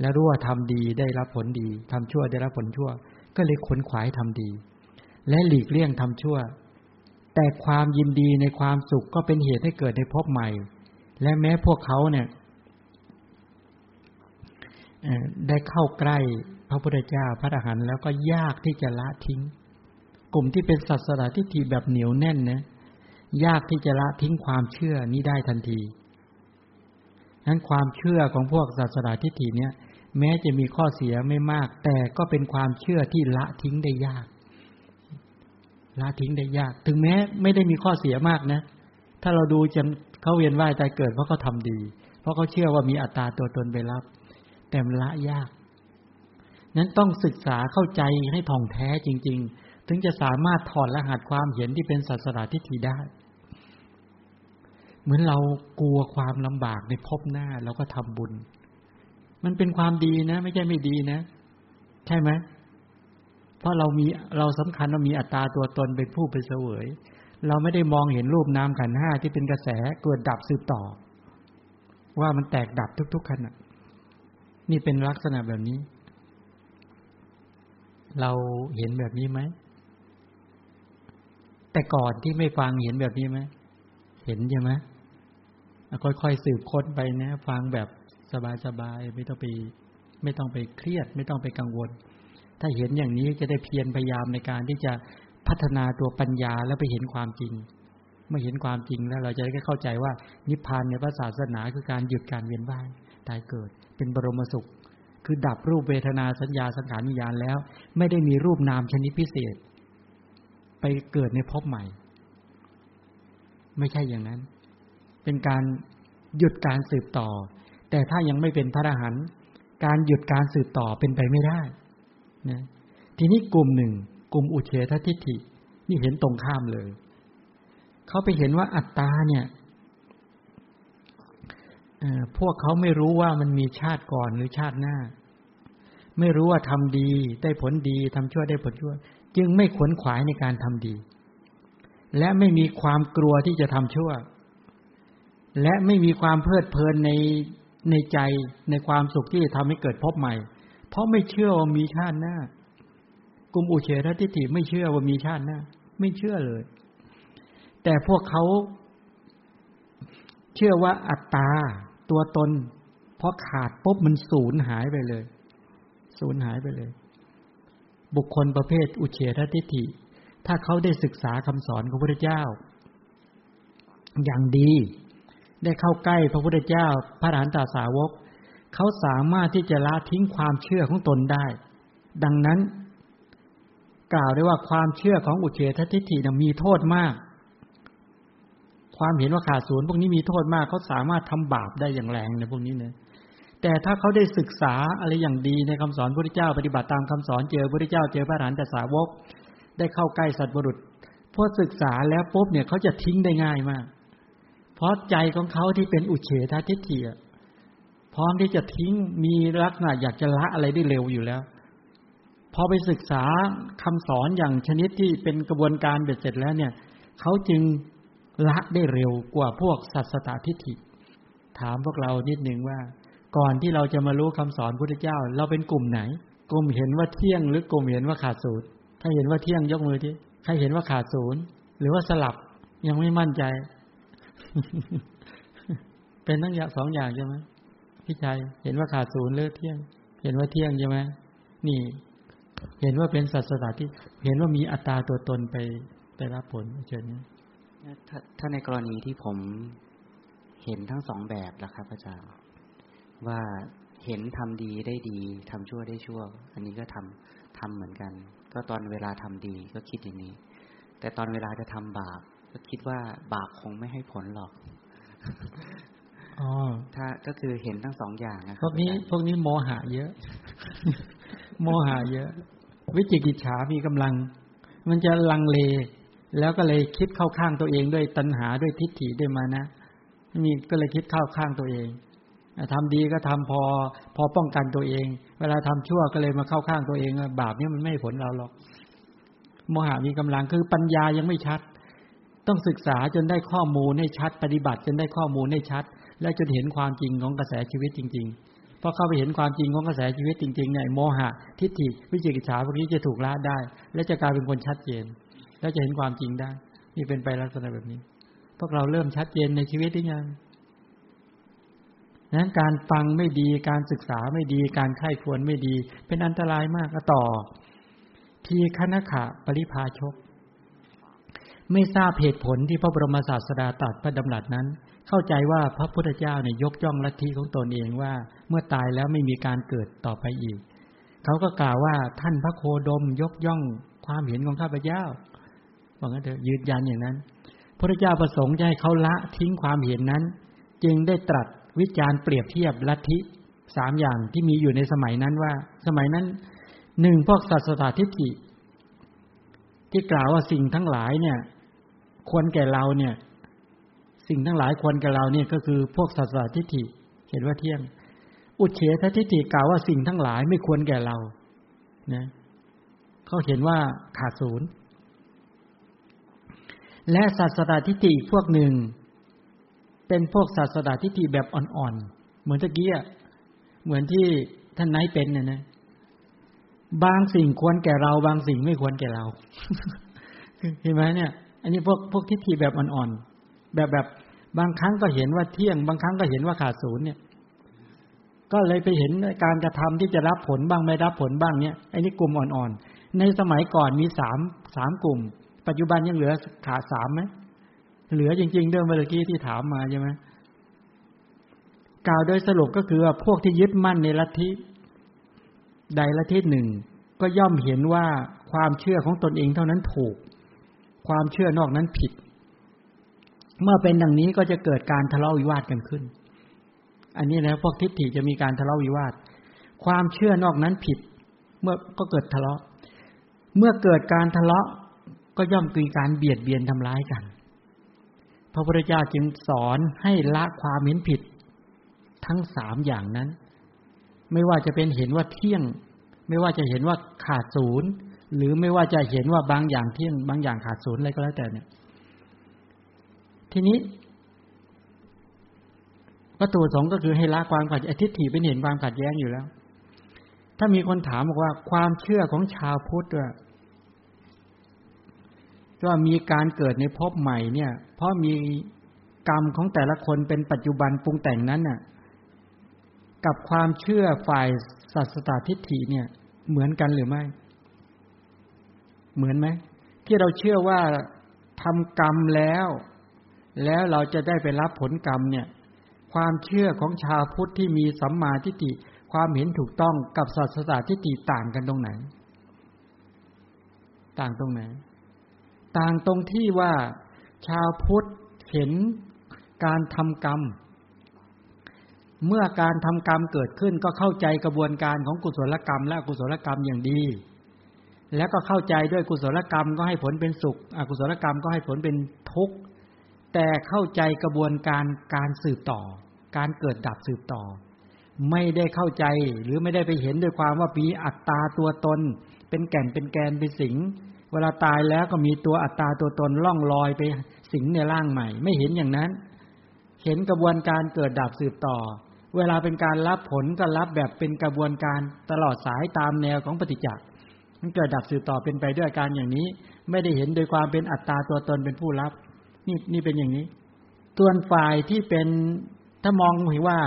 และรู้ว่าทำดีได้รับผลดีทำชั่วได้รับผลชั่ว ก็เลยขนขวายทำดี และหลีกเลี่ยงทำชั่ว แต่ความยินดีในความสุขก็เป็นเหตุให้เกิดในภพใหม่ และแม้พวกเขาเนี่ยได้เข้าใกล้พระพุทธเจ้าพระอรหันต์แล้วก็ยากที่จะละทิ้ง กลุ่มที่เป็นศาสนาทิฏฐิแบบเหนียวแน่นนะยากที่จะละทิ้งความเชื่อนี้ได้ทันที นั้นความเชื่อของพวกศาสนาทิฏฐิเนี่ยแม้จะมีข้อเสียไม่มาก แต่ก็เป็นความเชื่อที่ละทิ้งได้ยาก ละทิ้งได้ยาก ถึงแม้ไม่ได้มีข้อเสียมากนะ ถ้าเราดูจนเขาเวียนว่ายตายเกิดเพราะเขาทาดี เพราะเขาเชื่อว่ามีอัตตาตัวตนไปรับ แต่ละยาก นั้นต้องศึกษาเข้าใจให้ท่องแท้จริง ๆ ถึงจะสามารถถอดรหัสความเห็นที่เป็นศาสนาทิฏฐิได้ เหมือนเรากลัวความลำบากในภพหน้าเราก็ทำบุญ มันเป็นความดีนะ ไม่ใช่ไม่ดีนะ ใช่ไหมเพราะเรามีเราสำคัญเรามีอัตราตัวตนเป็นผู้ไปเสวย เราไม่ได้มองเห็นรูปนามขันห้าที่เป็นกระแสเกิดดับสืบต่อ ว่ามันแตกดับทุกๆขณะนี่เป็นลักษณะแบบนี้ เราเห็นแบบนี้ไหม แต่ก่อนที่ไม่ฟังเห็นแบบนี้ไหม เห็นใช่ไหม ค่อยๆสืบค้นไปนะ ฟังแบบสบายๆไม่ต้องไปไม่ต้องไปเครียด ไม่ต้องไปกังวล ถ้าเห็นอย่างนี้จะได้เพียรพยายามในการที่จะพัฒนาตัวปัญญาแล้วไปเห็นความจริง เมื่อเห็นความจริงแล้วเราจะได้เข้าใจว่านิพพานในพระศาสนาคือการหยุดการเวียนว่ายตายเกิด เป็นบรมสุข คือดับรูปเวทนาสัญญาสังขารวิญญาณแล้ว ไม่ได้มีรูปนามชนิดพิเศษ ไปเกิดในภพใหม่ ไม่ใช่อย่างนั้น เป็นการหยุดการสืบต่อ แต่ถ้ายังไม่เป็นพระอรหันต์การหยุดการสืบต่อเป็นไปไม่ได้นะทีนี้กลุ่มหนึ่ง กลุ่มอุเฉททิฏฐิ นี่เห็นตรงข้ามเลย เขาไปเห็นว่าอัตตาเนี่ยพวกเขาไม่รู้ว่ามันมีชาติก่อนหรือชาติหน้า ไม่รู้ว่าทำดีได้ผลดีทำชั่วได้ผลชั่ว จึงไม่ขวนขวายในการทำดี และไม่มีความกลัวที่จะทำชั่ว และไม่มีความเพลิดเพลินในในใจในความสุขที่จะทำให้เกิดพบใหม่ เพราะไม่เชื่อว่ามีชาติหน้า กุมอุเฉททิฏฐิไม่เชื่อว่ามีชาติหน้า ไม่เชื่อเลย แต่พวกเขาเชื่อว่าอัตตาตัวตนพอขาดปุ๊บมันสูญหายไปเลย สูญหายไปเลย บุคคลประเภทอุเฉททิฏฐิ ถ้าเขาได้ศึกษาคำสอนของพระเจ้า อย่างดี ได้เข้าใกล้พระพุทธเจ้าพระอรหันตสาวก เขาสามารถที่จะละทิ้งความเชื่อของตนได้ ดังนั้น กล่าวได้ว่าความเชื่อของอุเฉททิฏฐิมีโทษมาก ความเห็นว่าขาดศูนย์พวกนี้มีโทษมากเขาสามารถทำบาปได้อย่างแรงในพวกนี้เนะแต่ถ้าเขาได้ศึกษาอะไรอย่างดีในคำสอนพระพุทธเจ้าปฏิบัติตามคำสอนเจอพระพุทธเจ้าเจอพระอรหันตสาวก ได้เข้าใกล้สัตว์บุรุษพอศึกษาแล้วปุ๊บเนี่ยเขาจะทิ้งได้ง่ายมาก เพราะใจของเขาที่เป็นอุเฉททิฏฐิพร้อมที่จะทิ้งมีลักษณะอยากจะละอะไรได้เร็วอยู่แล้ว พอไปศึกษาคำสอนอย่างชนิดที่เป็นกระบวนการเบ็ดเสร็จแล้วเนี่ย เขาจึงละได้เร็วกว่าพวกสัตสตทิฏฐิ ถามพวกเรานิดหนึ่งว่า ก่อนที่เราจะมารู้คำสอนพุทธเจ้า เราเป็นกลุ่มไหน กลุ่มเห็นว่าเที่ยงหรือกลุ่มเห็นว่าขาดศูนย์ถ้าเห็นว่าเที่ยงยกมือที่ใครเห็นว่าขาดศูนย์หรือว่าสลับยังไม่มั่นใจ เป็นทั้งอย่างสองอย่างใช่ไหมพี่ชายเห็นว่าขาดศูนย์หรือเที่ยง เห็นว่าเที่ยงใช่ไหมนี่ เห็นว่าเป็นสัตว์สตที่ เห็นว่ามีอัตราตัวตนไปไปรับผลเช่นนี้
ถ้าในกรณีที่ผมเห็นทั้งสองแบบแล้วครับอาจารย์ว่าเห็นทำดีได้ดีทำชั่วได้ชั่ว อันนี้ก็ทำทำเหมือนกัน ก็ตอนเวลาทำดีก็คิดอย่างนี้ แต่ตอนเวลาจะทำบาป ก็คิดว่าบาปคงไม่ให้ผลหรอกอ๋อถ้าก็คือเห็นทั้งสองอย่างนะ
พวกนี้พวกนี้โมหะเยอะ โมหะเยอะ วิจิกิจฉามีกำลัง มันจะลังเล แล้วก็เลยคิดเข้าข้างตัวเองด้วยตัณหาด้วยทิฏฐิด้วยมานะมีก็เลยคิดเข้าข้างตัวเองทำดีก็ทำพอ พอป้องกันตัวเอง เวลาทำชั่วก็เลยมาเข้าข้างตัวเองบาปนี้มันไม่ผลเราหรอก โมหะมีกำลังคือปัญญายังไม่ชัด ต้องศึกษาจนได้ข้อมูลให้ชัด ปฏิบัติจนได้ข้อมูลให้ชัด และจนเห็นความจริงของกระแสชีวิตจริงๆพอเข้าไปเห็นความจริงของกระแสชีวิตจริงๆเนี่ยโมหะทิฏฐิวิจิกิจฉาพวกนี้จะถูกละได้ และจะกลายเป็นคนชัดเจน แล้วจะเห็นความจริงได้ นี่เป็นไปลักษณะแบบนี้ พวกเราเริ่มชัดเจนในชีวิตหรือยังนั้นการฟังไม่ดีการศึกษาไม่ดี การไข้ควรไม่ดี เป็นอันตรายมากก็ต่อ ทีคณขะปริพาชก ไม่ทราบเหตุผลที่พระบรมศาสดาตรัสพระดำรัสนั้น เข้าใจว่าพระพุทธเจ้าเนี่ยยกย่องลัทธิของตนเองว่า เมื่อตายแล้วไม่มีการเกิดต่อไปอีก เขาก็กล่าวว่าท่านพระโคดมยกย่องความเห็นของข้าพเจ้าบอกงั้นเถอะยืนยันอย่างนั้น พระเจ้าประสงค์จะให้เขาละทิ้งความเห็นนั้น จึงได้ตรัสวิจารณ์เปรียบเทียบลัทธิสามอย่างที่มีอยู่ในสมัยนั้นว่า สมัยนั้นหนึ่งพวกศาสตาทิฏฐิที่กล่าวว่าสิ่งทั้งหลายเนี่ย ควรแก่เราเนี่ย สิ่งทั้งหลายควรแก่เราเนี่ยก็คือพวกศาสตาทิฏฐิเห็นว่าเที่ยง อุเฉททิฏฐิกล่าวว่าสิ่งทั้งหลายไม่ควรแก่เรานะเขาเห็นว่าขาดศูนย์และศาสดาทิฏฐิพวกหนึ่ง เป็นพวกศาสดาทิฏฐิแบบอ่อนๆ เหมือนตะกี้เหมือนที่ท่านไนท์เป็นเนี่ยนะบางสิ่งควรแก่เรา บางสิ่งไม่ควรแก่เราเห็นไหมเนี่ย อันนี้พวกพวกทิฏฐิแบบอ่อนๆแบบแบบบางครั้งก็เห็นว่าเที่ยง บางครั้งก็เห็นว่าขาดศูนย์เนี่ย ก็เลยไปเห็นการกระทำที่จะรับผลบ้างไม่รับผลบ้างเนี่ยไอ้นี่กลุ่มอ่อนๆ ในสมัยก่อนมีสามสามกลุ่ม ปัจจุบันยังเหลือขาดสามไหมเหลือจริงๆเรื่องเมื่อกี้ที่ถามมาใช่ไหมกล่าวโดยสรุปก็คือว่าพวกที่ยึดมั่นในลัทธิใดลัทธิหนึ่งก็ย่อมเห็นว่าความเชื่อของตนเองเท่านั้นถูก ความเชื่อนอกนั้นผิด เมื่อเป็นดังนี้ก็จะเกิดการทะเลาะวิวาทกันขึ้น อันนี้นะพวกทิฏฐิจะมีการทะเลาะวิวาท ความเชื่อนอกนั้นผิด เมื่อก็เกิดทะเลาะ เมื่อเกิดการทะเลาะก็ย่อมมีการเบียดเบียนทำร้ายกัน พระพุทธเจ้าจึงสอนให้ละความเห็นผิด ทั้งสามอย่างนั้น ไม่ว่าจะเป็นเห็นว่าเที่ยง ไม่ว่าจะเห็นว่าขาดศูนย์ หรือไม่ว่าจะเห็นว่าบางอย่างเที่ยงบางอย่างขาดศูนย์อะไรก็แล้วแต่เนี่ย ทีนี้วัตถุสองก็คือให้ละความขัดอทิฏฐิเป็นเห็นความขัดแย้งอยู่แล้ว ถ้ามีคนถามบอกว่าความเชื่อของชาวพุทธว่าว่ามีการเกิดในภพใหม่เนี่ย เพราะมีกรรมของแต่ละคนเป็นปัจจุบันปรุงแต่งนั้นน่ะ กับความเชื่อฝ่ายสัสตทิฏฐิเนี่ย เหมือนกันหรือไม่ เหมือนไหมที่เราเชื่อว่าทำกรรมแล้ว แล้วเราจะได้ไปรับผลกรรมเนี่ย ความเชื่อของชาวพุทธที่มีสัมมาทิฏฐิความเห็นถูกต้องกับสัสตทิฏฐิต่างกันตรงไหน ต่างตรงไหน ต่างตรงที่ว่าชาวพุทธเห็นการทำกรรม เมื่อการทำกรรมเกิดขึ้นก็เข้าใจกระบวนการของกุศลกรรมและกุศลกรรมอย่างดี แล้วก็เข้าใจด้วยกุศลกรรมก็ให้ผลเป็นสุข อกุศลกรรมก็ให้ผลเป็นทุกข์ แต่เข้าใจกระบวนการการสืบต่อ การเกิดดับสืบต่อ ไม่ได้เข้าใจหรือไม่ได้ไปเห็นด้วยความว่ามีอัตตาตัวตน เป็นแก่นเป็นแกนเป็นสิง เวลาตายแล้วก็มีตัวอัตตาตัวตนล่องลอยไปสิงในร่างใหม่ ไม่เห็นอย่างนั้น เห็นกระบวนการเกิดดับสืบต่อ เวลาเป็นการรับผลก็รับแบบเป็นกระบวนการตลอดสายตามแนวของปฏิจจ์ มันเกิดดับสืบต่อเป็นไปด้วยการอย่างนี้ ไม่ได้เห็นโดยความเป็นอัตตาตัวตนเป็นผู้รับ นี่นี่เป็นอย่างนี้ส่วนฝ่ายที่เป็นถ้ามองเห็นว่า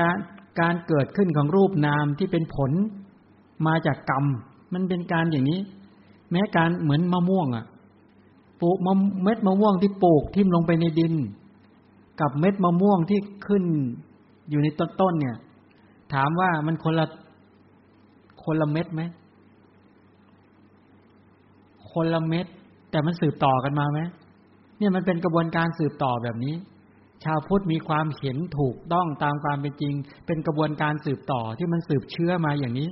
การการเกิดขึ้นของรูปนามที่เป็นผลมาจากกรรม มันเป็นการอย่างนี้ แม้การเหมือนมะม่วงอะปลูกมะเม็ดมะม่วงที่ปลูกทิ่มลงไปในดิน กับเม็ดมะม่วงที่ขึ้นอยู่ในต้นต้นเนี่ย ถามว่ามันคนละคนละเม็ดไหม คนละเม็ดแต่มันสืบต่อกันมาไหมเนี่ยมันเป็นกระบวนการสืบต่อแบบนี้ ชาวพุทธมีความเห็นถูกต้องตามความเป็นจริง เป็นกระบวนการสืบต่อที่มันสืบเชื้อมาอย่างนี้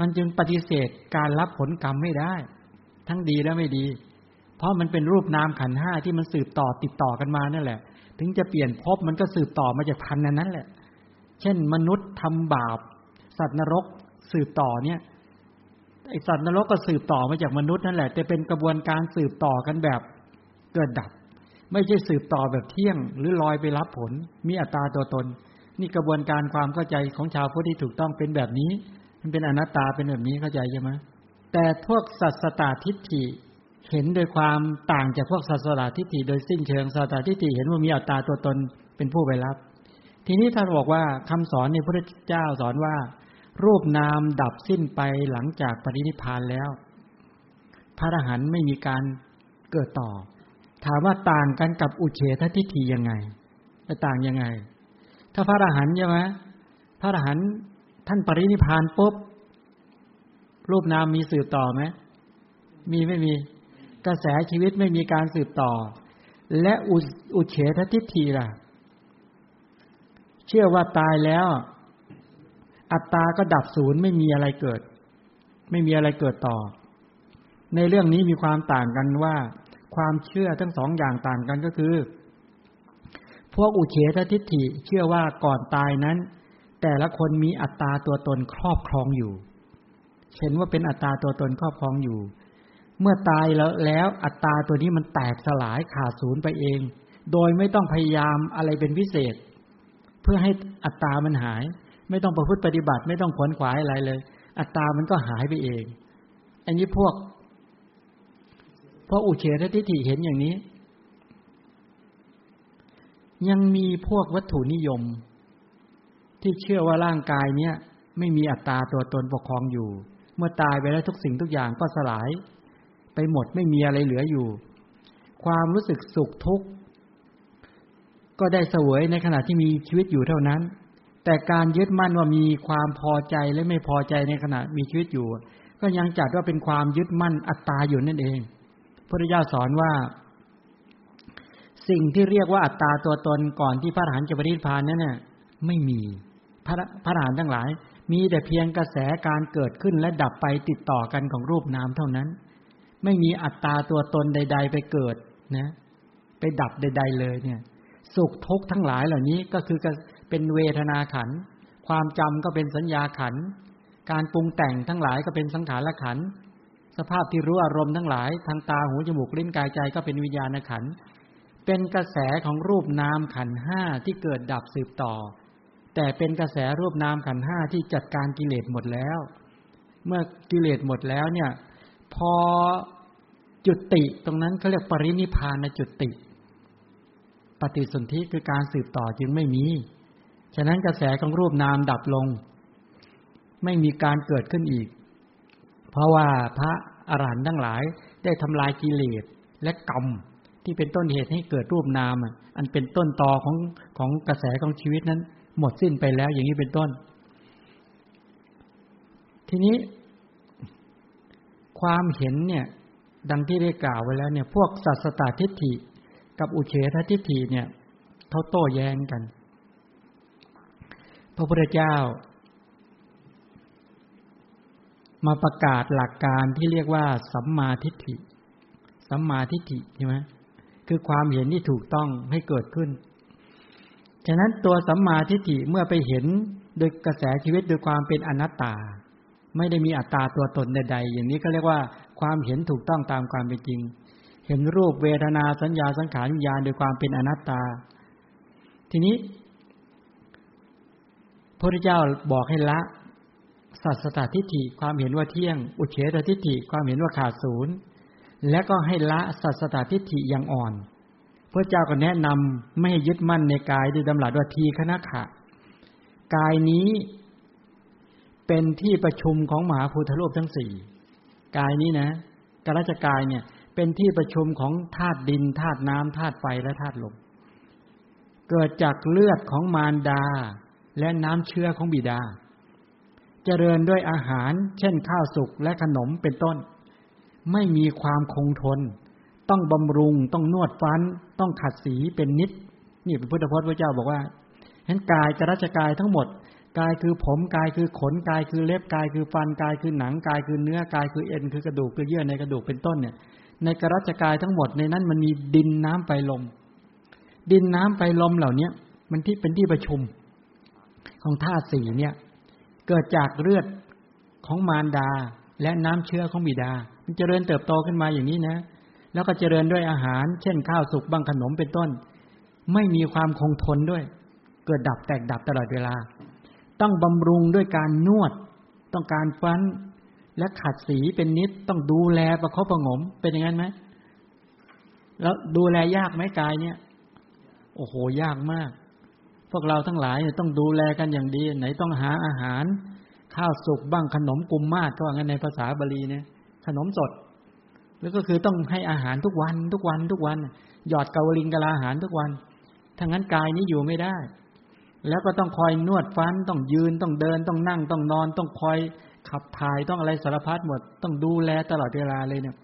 มันจึงปฏิเสธการรับผลกรรมไม่ได้ ทั้งดีและไม่ดี เพราะมันเป็นรูปนามขันห้าที่มันสืบต่อติดต่อกันมานั่นแหละ ถึงจะเปลี่ยนภพมันก็สืบต่อมาจากพันนั้นนั่นแหละ เช่น มนุษย์ทำบาป สัตว์นรกสืบต่อเนี่ย ไอสัตว์นรกก็สืบต่อมาจากมนุษย์นั่นแหละ แต่เป็นกระบวนการสืบต่อกันแบบเกิดดับ ไม่ใช่สืบต่อแบบเที่ยง หรือลอยไปรับผล มีอัตราตัวตน นี่กระบวนการความเข้าใจของชาวพุทธที่ถูกต้องเป็นแบบนี้ มันเป็นอนัตตาเป็นแบบนี้เข้าใจใช่ไหมแต่พวกสัตสตาทิฏฐิเห็นโดยความต่างจากพวกศาสนาทิฏฐิโดยสิ้นเชิงศาสนาทิฏฐิเห็นว่ามีอัตตาตัวตนเป็นผู้ไปรับ ทีนี้ท่านบอกว่าคำสอนในพระเจ้าสอนว่า รูปนามดับสิ้นไปหลังจากปรินิพานแล้ว พระอรหันต์ไม่มีการเกิดต่อ ถามว่าต่างกันกับอุเฉททิฏฐิยังไงจะต่างยังไง ถ้าพระอรหันต์ใช่ไหมพระอรหันต์ท่านปรินิพานปุ๊บรูปนามมีสืบต่อไหมมีไม่มี กระแสชีวิตไม่มีการสืบต่อ และอุเฉททิฏฐิล่ะ เชื่อว่าตายแล้ว อัตตาก็ดับศูนย์ไม่มีอะไรเกิด ไม่มีอะไรเกิดต่อ ในเรื่องนี้มีความต่างกันว่า ความเชื่อทั้งสองอย่างต่างกันก็คือ พวกอุเฉททิฏฐิเชื่อว่าก่อนตายนั้น แต่ละคนมีอัตตาตัวตนครอบครองอยู่เห็นว่าเป็นอัตตาตัวตนครอบครองอยู่ เมื่อตายแล้วแล้วอัตตาตัวนี้มันแตกสลายขาดศูนย์ไปเอง โดยไม่ต้องพยายามอะไรเป็นพิเศษ เพื่อให้อัตตามันหาย ไม่ต้องประพฤติปฏิบัติไม่ต้องขวนขวายอะไรเลย อัตตามันก็หายไปเอง อันนี้พวกพวกอุเฉททิฏฐิเห็นอย่างนี้ ยังมีพวกวัตถุนิยม ที่เชื่อว่าร่างกายเนี้ยไม่มีอัตตาตัวตนปกครองอยู่ เมื่อตายไปแล้วทุกสิ่งทุกอย่างก็สลาย ไปหมดไม่มีอะไรเหลืออยู่ ความรู้สึกสุขทุกข์ก็ได้เสวยในขณะที่มีชีวิตอยู่เท่านั้น แต่การยึดมั่นว่ามีความพอใจและไม่พอใจในขณะมีชีวิตอยู่ ก็ยังจัดว่าเป็นความยึดมั่นอัตตาอยู่นั่นเองพระพุทธเจ้าสอนว่า สิ่งที่เรียกว่าอัตตาตัวตนก่อนที่พระอรหันต์จะปรินิพานนั้นน่ะไม่มีพระพระอรหันต์ทั้งหลาย มีแต่เพียงกระแสการเกิดขึ้นและดับไปติดต่อกันของรูปนามเท่านั้น ไม่มีอัตตาตัวตนใด ๆ ไปเกิดนะ ไปดับใด ๆ เลยเนี่ย สุขทุกข์ทั้งหลายเหล่านี้ก็คือ เป็นเวทนาขัน ความจำก็เป็นสัญญาขัน การปรุงแต่งทั้งหลายก็เป็นสังขารขัน สภาพที่รู้อารมณ์ทั้งหลาย ทางตาหูจมูกลิ้นกายใจก็เป็นวิญญาณขัน เป็นกระแสของรูปนามขันห้าที่เกิดดับสืบต่อ แต่เป็นกระแสรูปนามขันห้าที่จัดการกิเลสหมดแล้ว เมื่อกิเลสหมดแล้วเนี่ย พอจุติตรงนั้นเขาเรียกปรินิพานจุติ ปฏิสนธิคือการสืบต่อจึงไม่มี ฉะนั้นกระแสของรูปนามดับลง ไม่มีการเกิดขึ้นอีก เพราะว่าพระอรหันต์ทั้งหลายได้ทำลายกิเลสและกรรมที่เป็นต้นเหตุให้เกิดรูปนาม อันเป็นต้นตอของของกระแสของชีวิตนั้น หมดสิ้นไปแล้วอย่างนี้เป็นต้น ทีนี้ ความเห็นเนี่ย ดังที่ได้กล่าวไว้แล้วเนี่ย พวกสัสตทิฏฐิ กับอุเฉททิฏฐิเนี่ยเขาโต้แย้งกัน ระพุทธเจ้า มาประกาศหลักการที่เรียกว่า สัมมาทิฏฐิ สัมมาทิฏฐิใช่ไหมคือความเห็นที่ถูกต้องให้เกิดขึ้น ฉะนั้นตัวสัมมาทิฏฐิเมื่อไปเห็นโดยกระแสชีวิตโดยความเป็นอนัตตา ไม่ได้มีอัตตาตัวตนใดๆ อย่างนี้ก็เรียกว่าความเห็นถูกต้องตามความเป็นจริง เห็นรูปเวทนาสัญญาสังขารวิญญาณโดยความเป็นอนัตตา ทีนี้ พระเจ้าบอกให้ละ สัสตทิฏฐิความเห็นว่าเที่ยง อุเฉตทิฏฐิความเห็นว่าขาดศูนย์และก็ให้ละสัสตทิฏฐิอย่างอ่อน พระเจ้าก็แนะนำไม่ให้ยึดมั่นในกายด้วยดำรัสว่าทีคณะขะกายนี้เป็นที่ประชุมของมหาภูทะโลกทั้งสี่กายนี้นะกาลจกายเนี่ย เป็นที่ประชุมของธาตุดินธาตุน้ำธาตุไฟและธาตุลมเกิดจากเลือดของมารดา และน้ำเชื้อของบิดา เจริญด้วยอาหาร เช่นข้าวสุกและขนมเป็นต้น ไม่มีความคงทน ต้องบำรุง ต้องนวดฟัน ต้องขัดสีเป็นนิด นี่เป็นพุทธพจน์พระเจ้าบอกว่าเห็นกายจรัชกายทั้งหมด กายคือผมกายคือขนกายคือเล็บกายคือฟันกายคือหนังกายคือเนื้อกายคือเอ็นคือกระดูกคือเยื่อในกระดูกเป็นต้นเนี่ย ในกรัชกายทั้งหมดในนั้นมันมีดินน้ำไฟลม ดินน้ำไฟลมเหล่าเนี้ยมันที่เป็นที่ประชุม ของธาตุสี่เนี่ย เกิดจากเลือดของมารดาและน้ำเชื้อของบิดา มันเจริญเติบโตขึ้นมาอย่างนี้นะ แล้วก็เจริญด้วยอาหาร เช่นข้าวสุกบ้างขนมเป็นต้น ไม่มีความคงทนด้วย เกิดดับแตกดับตลอดเวลา ต้องบำรุงด้วยการนวด ต้องการฟันและขัดสีเป็นนิดต้องดูแลประคบประงมเป็นอย่างนั้นไหมแล้วดูแลยากไหมกายเนี่ย โอ้โหยากมาก พวกเราทั้งหลายต้องดูแลกันอย่างดี ไหนต้องหาอาหาร ข้าวสุกบ้างขนมกุมมาศก็ว่างั้นในภาษาบาลีเนี่ย ขนมสด แล้วก็คือต้องให้อาหารทุกวันทุกวันทุกวัน หยอดเกาลิงกะลาอาหารทุกวันถ้างั้นกายนี้อยู่ไม่ได้ แล้วก็ต้องคอยนวดฟันต้องยืนต้องเดินต้องนั่งต้องนอน ต้องคอยขับถ่ายต้องอะไรสารพัดหมด ต้องดูแลตลอดเวลาเลยเนี่ย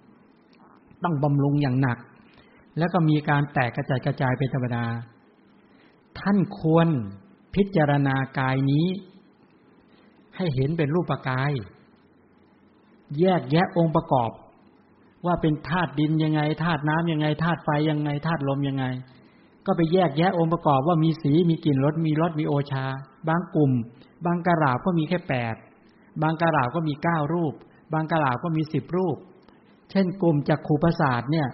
ต้องบำรุงอย่างหนัก แล้วก็มีการแตกกระจายกระจายเป็นธรรมดา ท่านควรพิจารณากายนี้ ให้เห็นเป็นรูปกาย แยกแยะองค์ประกอบ ว่าเป็นธาตุดินยังไงธาตุน้ำยังไงธาตุไฟยังไงธาตุลมยังไง ก็ไปแยกแยะองค์ประกอบว่ามีสีมีกลิ่นรสมีรสมีโอชา บางกลุ่ม บางกระลาบก็มีแค่แปดบางกระลาบก็มีเก้ารูป บางกระลาบก็มีสิบรูป เช่นกลุ่มจักขูประสาทเนี่ย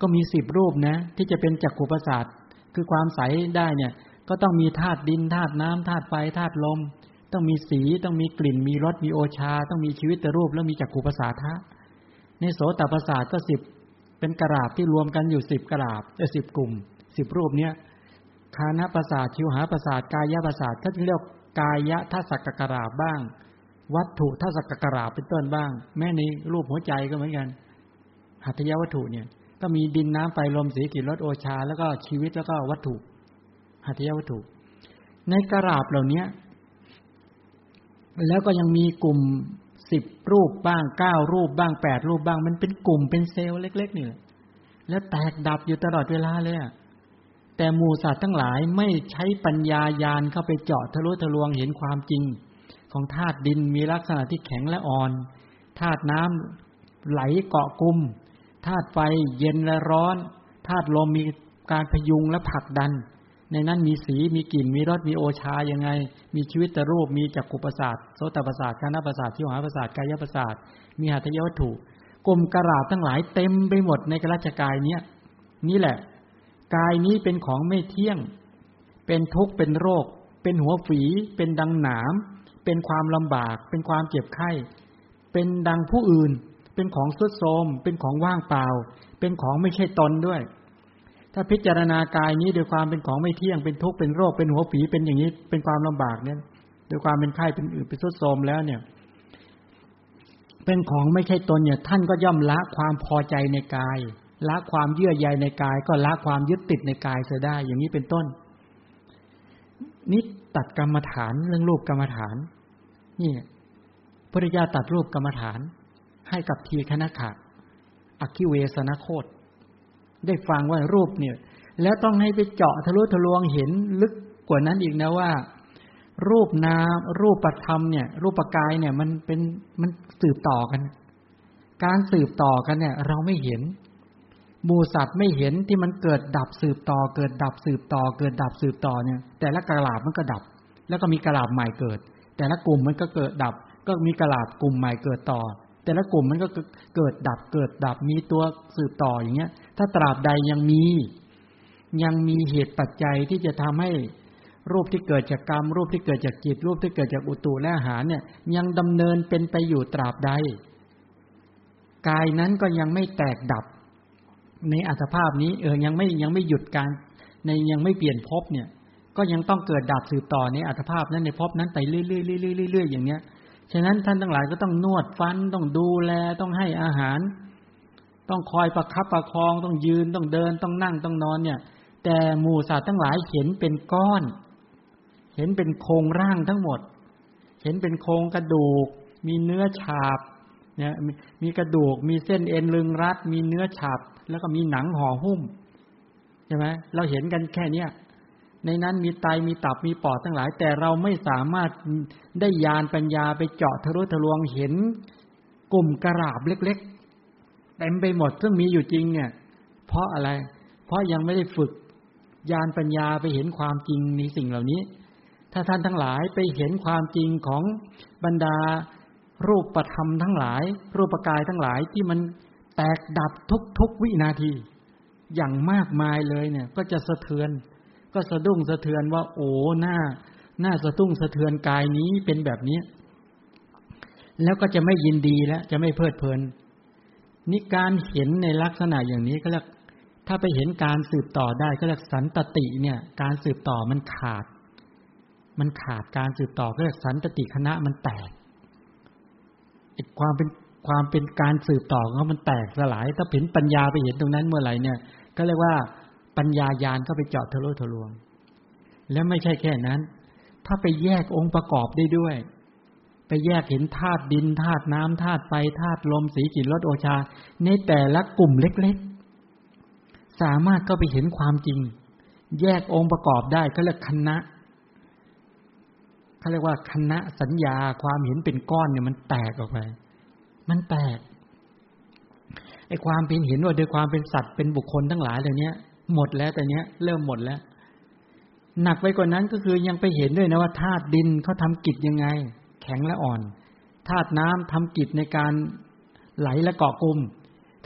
ก็มีสิบรูปนะ ที่จะเป็นจักขูประสาท คือความใสได้เนี่ย ก็ต้องมีธาตุดินธาตุน้ำธาตุไฟธาตุลม ต้องมีสีต้องมีกลิ่น มีรสมีโอชา ต้องมีชีวิตรูป แล้วมีจักขูประสาทะในโสตประสาทก็สิบเป็นกราบที่รวมกันอยู่สิบกราบเอสิบกลุ่มสิบรูปเนี้ยคานาประสาทชิวหาประสาทกายประสาทก็จะเรียกกายะทัศกกราบบ้าง วัตถุทัศกกราบเป็นต้นบ้าง แม้ในรูปหัวใจก็เหมือนกันหัตถยวัตถุเนี่ย ก็มีดินน้ำไฟลมสีกิรสโอชา แล้วก็ชีวิตแล้วก็วัตถุหัตถยวัตถุ ในกระาบเหล่านี้แล้วก็ยังมีกลุ่มสิบรูปบ้างเก้ารูปบ้างแปดรูปบ้าง มันเป็นกลุ่มเป็นเซลล์เล็ก ๆ นี่แหละแล้วแตกดับอยู่ตลอดเวลาเลยแต่หมูสัตว์ทั้งหลายไม่ใช้ปัญญายานเข้าไปเจาะทะลุทะลวงเห็นความจริง ของธาตุดินมีลักษณะที่แข็งและอ่อนธาตุน้ำไหลเกาะกลุ่ม ธาตุไฟเย็นและร้อนธาตุลมมีการพยุงและผลักดัน ในนั้นมีสีมีกลิ่นมีรสมีโอชายังไง มีชีวิตตรูปมีจักขุประสาทโสตประสาทกานประสาททิวหาประสาทกายประสาทมีหัตถยวัตถุกลมกระราบทั้งหลายเต็มไปหมดในกระจกายเนี้ยนี่แหละ กายนี้เป็นของไม่เที่ยง เป็นทุกข์เป็นโรค เป็นหัวฝี เป็นดังหนาม เป็นความลำบาก เป็นความเจ็บไข้ เป็นดังผู้อื่น เป็นของสุดโทมเป็นของว่างเปล่า เป็นของไม่ใช่ตนด้วย ถ้าพิจารณากายนี้โดยความเป็นของไม่เที่ยงเป็นทุกข์เป็นโรคเป็นหัวฝีเป็นอย่างนี้ เป็นความลำบากเนี่ยโดยความเป็นไข้เป็นอื่นเป็นสุดโทมแล้วเนี่ย เป็นของไม่ใช่ตนเนี่ย ท่านก็ย่อมละความพอใจในกายละความเยื่อใยในกาย ก็ละความยึดติดในกายเสียได้ อย่างนี้เป็นต้นนี่ตัดกรรมฐานเรื่องรูปกรรมฐาน นี่พระเจ้าตัดรูปกรรมฐาน ให้กับทีคณะขะอักขิเวสนโคตได้ฟังว่ารูปเนี่ย แล้วต้องให้ไปเจาะทะลุทะลวงเห็นลึกกว่านั้นอีกนะว่า รูปนามรูปธรรมเนี่ย รูปกายเนี่ย มันเป็นมันสืบต่อกัน การสืบต่อกันเนี่ย เราไม่เห็นมูสัตว์ไม่เห็นที่มันเกิดดับสืบต่อ เกิดดับสืบต่อ เกิดดับสืบต่อเนี่ย แต่ละกระลาบมันก็ดับ แล้วก็มีกระลาบใหม่เกิด แต่ละกลุ่มมันก็เกิดดับ ก็มีกระลาบกลุ่มใหม่เกิดต่อ แต่ละกลุ่มมันก็เกิดดับเกิดดับมีตัวสืบต่ออย่างเงี้ย ถ้าตราบใดยังมี ยังมีเหตุปัจจัยที่จะทำให้รูปที่เกิดจากกรรม รูปที่เกิดจากจิต รูปที่เกิดจากอุตุและอาหารเนี่ย ยังดำเนินเป็นไปอยู่ตราบใดกายนั้นก็ยังไม่แตกดับ ในอัตภาพนี้ เออยังไม่ยังไม่หยุดการ ในยังไม่เปลี่ยนภพเนี่ย ก็ยังต้องเกิดดับสืบต่อในอัตภาพนั้นในภพนั้นไปเรื่อยๆเรื่อยๆอย่างเนี้ย ฉะนั้นท่านทั้งหลายก็ต้องนวดฟันต้องดูแลต้องให้อาหาร ต้องคอยประคับประคองต้องยืนต้องเดินต้องนั่งต้องนอนเนี่ย แต่หมู่สัตว์ทั้งหลายเห็นเป็นก้อน เห็นเป็นโครงร่างทั้งหมด เห็นเป็นโครงกระดูก มีเนื้อฉาบเนี่ยมีกระดูก มีเส้นเอ็นลึงรัด มีเนื้อฉาบ แล้วก็มีหนังห่อหุ้มใช่ไหมเราเห็นกันแค่เนี้ย ในนั้นมีไตมีตับมีปอดทั้งหลาย แต่เราไม่สามารถได้ยานปัญญาไปเจาะทะลุทะลวงเห็นกลุ่มกระราบเล็กๆเต็มไปหมดซึ่งมีอยู่จริงเนี่ย เพราะอะไร เพราะยังไม่ได้ฝึกยานปัญญาไปเห็นความจริงในสิ่งเหล่านี้ ถ้าท่านทั้งหลายไปเห็นความจริงของบรรดารูปประธรรมทั้งหลาย รูปกายทั้งหลายที่มันแตกดับทุกทุกวินาที อย่างมากมายเลยเนี่ย ก็จะสะเทือน ก็สะดุ้งสะเทือนว่า โอ้หน้า หน้าสะตุ้งสะเทือนกายนี้เป็นแบบนี้ แล้วก็จะไม่ยินดีแล้วจะไม่เพลิดเพลินนี่การเห็นในลักษณะอย่างนี้ก็เรียกถ้าไปเห็นการสืบต่อได้ก็เรียกสันตติเนี่ย การสืบต่อมันขาด มันขาดการสืบต่อก็เรียกสันตติคณะมันแตกความเป็นความเป็นการสืบต่อของมันแตกสลาย ถ้าเห็นปัญญาไปเห็นตรงนั้นเมื่อไหร่เนี่ย ก็เรียกว่า ปัญญายานก็ไปเจาะทะลุทะลวง แล้วไม่ใช่แค่นั้น ถ้าไปแยกองค์ประกอบได้ด้วย ไปแยกเห็นธาตุดินธาตุน้ำธาตุไฟธาตุลมสีกลิ่นรสโอชา ในแต่ละกลุ่มเล็กๆ สามารถก็ไปเห็นความจริง แยกองค์ประกอบได้ก็เรียกคณะเขาเรียกว่าคณะสัญญาความเห็นเป็นก้อนเนี่ยมันแตกออกไป มันแตกไอ้ความเป็นเห็นว่าโดยความเป็นสัตว์เป็นบุคคลทั้งหลายเหล่านี้ หมดแล้วแต่เนี้ย เริ่มหมดแล้ว หนักไปกว่านั้นก็คือยังไปเห็นด้วยนะว่าธาตุดินเขาทำกิจยังไง แข็งและอ่อนธาตุน้ำทำกิจในการไหลและเกาะกลุ่ม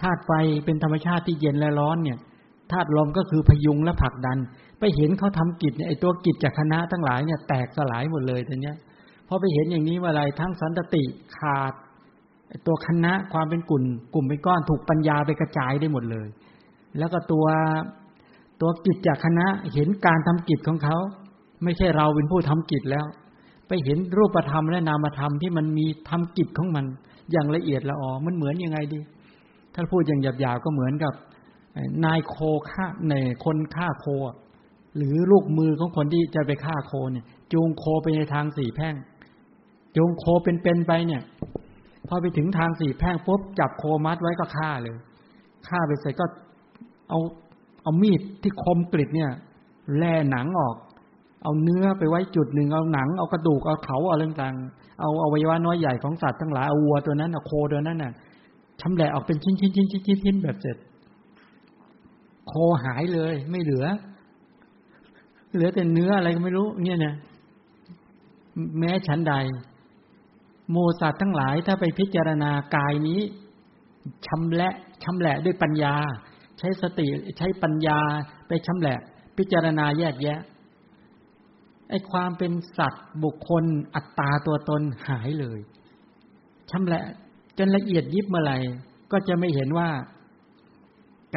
ธาตุไฟเป็นธรรมชาติที่เย็นและร้อนเนี่ยธาตุลมก็คือพยุงและผลักดัน ไปเห็นเขาทำกิจเนี่ยไอตัวกิจจากคณะทั้งหลายเนี่ยแตกสลายหมดเลยแต่เนี้ยพอไปเห็นอย่างนี้ว่าอะไรทั้งสันติขาดตัวคณะความเป็นกลุ่ม กลุ่มเป็นก้อนถูกปัญญาไปกระจายได้หมดเลย แล้วก็ตัว ตัวกิจจากคณะเห็นการทำกิจของเขา ไม่ใช่เราเป็นผู้ทำกิจแล้ว ไปเห็นรูปธรรมและนามธรรมที่มันมีทำกิจของมัน อย่างละเอียดละออมันเหมือนยังไงดี ถ้าพูดอย่างหยาบๆก็เหมือนกับ นายโคฆ่าในคนฆ่าโค หรือลูกมือของคนที่จะไปฆ่าโคเนี่ย จูงโคไปในทางสี่แพ่ง จูงโคเป็นๆไปเนี่ย พอไปถึงทางสี่แพ่งปุ๊บจับโคมัดไว้ก็ฆ่าเลยฆ่าไปเสร็จก็เอา เอามีดที่คมกริดเนี่ย แล่หนังออก เอาเนื้อไปไว้จุดหนึ่งเอาหนัง เอากระดูกเอาเขาเอาเรื่องต่างเอาเอาวัยวะน้อยใหญ่ของสัตว์ทั้งหลายเอาวัวตัวนั้นเอาโคตัวนั้นน่ะชำแหละออกเป็นชิ้นชิ้นชิ้นชิ้นชิ้นชิ้นแบบเสร็จ โคหายเลย ไม่เหลือ เหลือแต่เนื้ออะไรก็ไม่รู้ เนี่ยเนี่ยแม้ฉันใดโมสัตว์ทั้งหลายถ้าไปพิจารณากายนี้ชำและชำแหละด้วยปัญญา ใช้สติใช้ปัญญาไปชำแหละ พิจารณาแยกแยะไอ้ความเป็นสัตว์บุคคลอัตตาตัวตนหายเลยชำแหละจนละเอียดยิบเมื่อไหร่ก็จะไม่เห็นว่า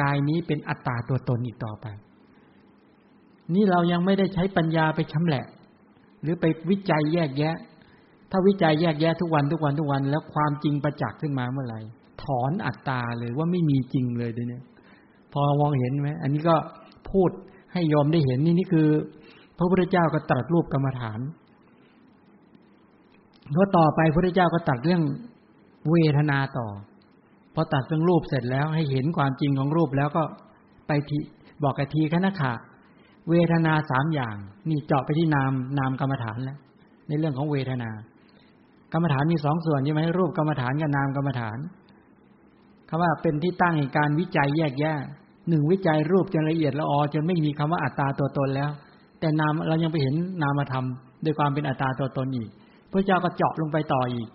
กายนี้เป็นอัตตาตัวตนอีกต่อไป นี่เรายังไม่ได้ใช้ปัญญาไปชำแหละ หรือไปวิจัยแยกแยะ ถ้าวิจัยแยกแยะทุกวันทุกวันทุกวัน แล้วความจริงประจักษ์ขึ้นมาเมื่อไหร่ถอนอัตตาเลยว่าไม่มีจริงเลยเดี๋ยวนี้ พอมองเห็นไหมอันนี้ก็พูดให้ยอมได้เห็นนี่นี่คือ พระพุทธเจ้าก็ตรัสรูปกรรมฐานเพราะต่อไปพระพุทธเจ้าก็ตรัสเรื่องเวทนาต่อพอตัดเรื่องรูปเสร็จแล้วให้เห็นความจริงของรูปแล้วก็ไปทีบอกกับทีคณะขาเวทนาสามอย่าง นี่เจาะไปที่นามนามกรรมฐานแล้วในเรื่องของเวทนา กรรมฐานมีสองส่วนใช่ไหมรูปกรรมฐานกับนามกรรมฐานคำว่าเป็นที่ตั้งแห่งการวิจัยแยกแยะ หนึ่งวิจัยรูปจนละเอียดละออจนไม่มีคำว่าอัตตาตัวตนแล้ว แต่นามเรายังไปเห็นนามธรรมด้วยความเป็นอัตตาตัวตนอีกพระเจ้าก็เจาะลงไปต่ออีก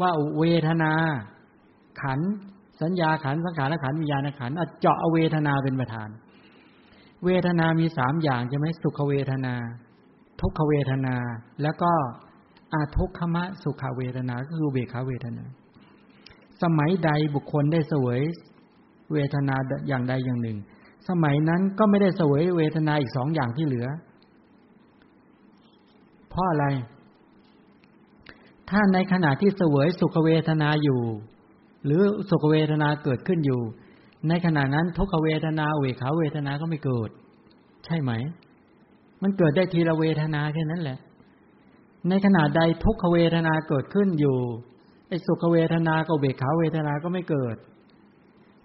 ว่าเวทนา ขันสัญญาขันสังขารขันวิญญาณขันเจาะเวทนาเป็นประธาน เวทนามีสามอย่างใช่ไหมสุขเวทนา ทุกขเวทนา แล้วก็อาทุกขมะสุขเวทนาก็คือเบขาเวทนา สมัยใดบุคคลได้เสวย เวทนาอย่างใดอย่างหนึ่ง สมัยนั้นก็ไม่ได้เสวยเวทนาอีกสองอย่างที่เหลือ เพราะอะไร ถ้าในขณะที่เสวยสุขเวทนาอยู่ หรือสุขเวทนาเกิดขึ้นอยู่ ในขณะนั้นทุกขเวทนาเวขาเวทนาก็ไม่เกิด ใช่ไหม มันเกิดได้ทีละเวทนาแค่นั้นแหละ ในขณะใดทุกขเวทนาเกิดขึ้นอยู่ไอ้สุขเวทนากับเวขาเวทนาก็ไม่เกิด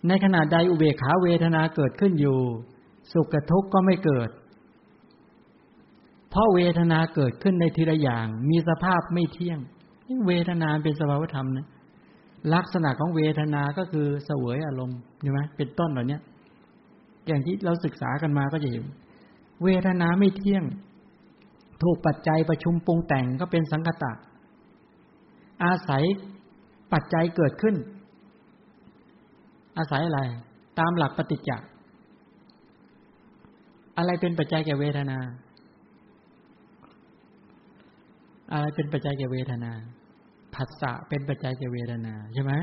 ในขณะใดอุเบกขาเวทนาเกิดขึ้นอยู่ สุขกับทุกข์ก็ไม่เกิด เพราะเวทนาเกิดขึ้นในทีละอย่าง มีสภาพไม่เที่ยงเวทนาเป็นสภาวธรรมนะลักษณะของเวทนาก็คือเสวยอารมณ์ใช่ไหมเป็นต้นเหล่านี้ยอย่างที่เราศึกษากันมาก็จะเห็น เวทนาไม่เที่ยง ถูกปัจจัยประชุมปรุงแต่งก็เป็นสังคตะ อาศัยปัจจัยเกิดขึ้น อาศัยอะไร ตามหลักปฏิจจ์อะไรเป็นปัจจัยแก่เวทนา อะไรเป็นปัจจัยแก่เวทนาผัสสะเป็นปัจจัยแก่เวทนาใช่ไหม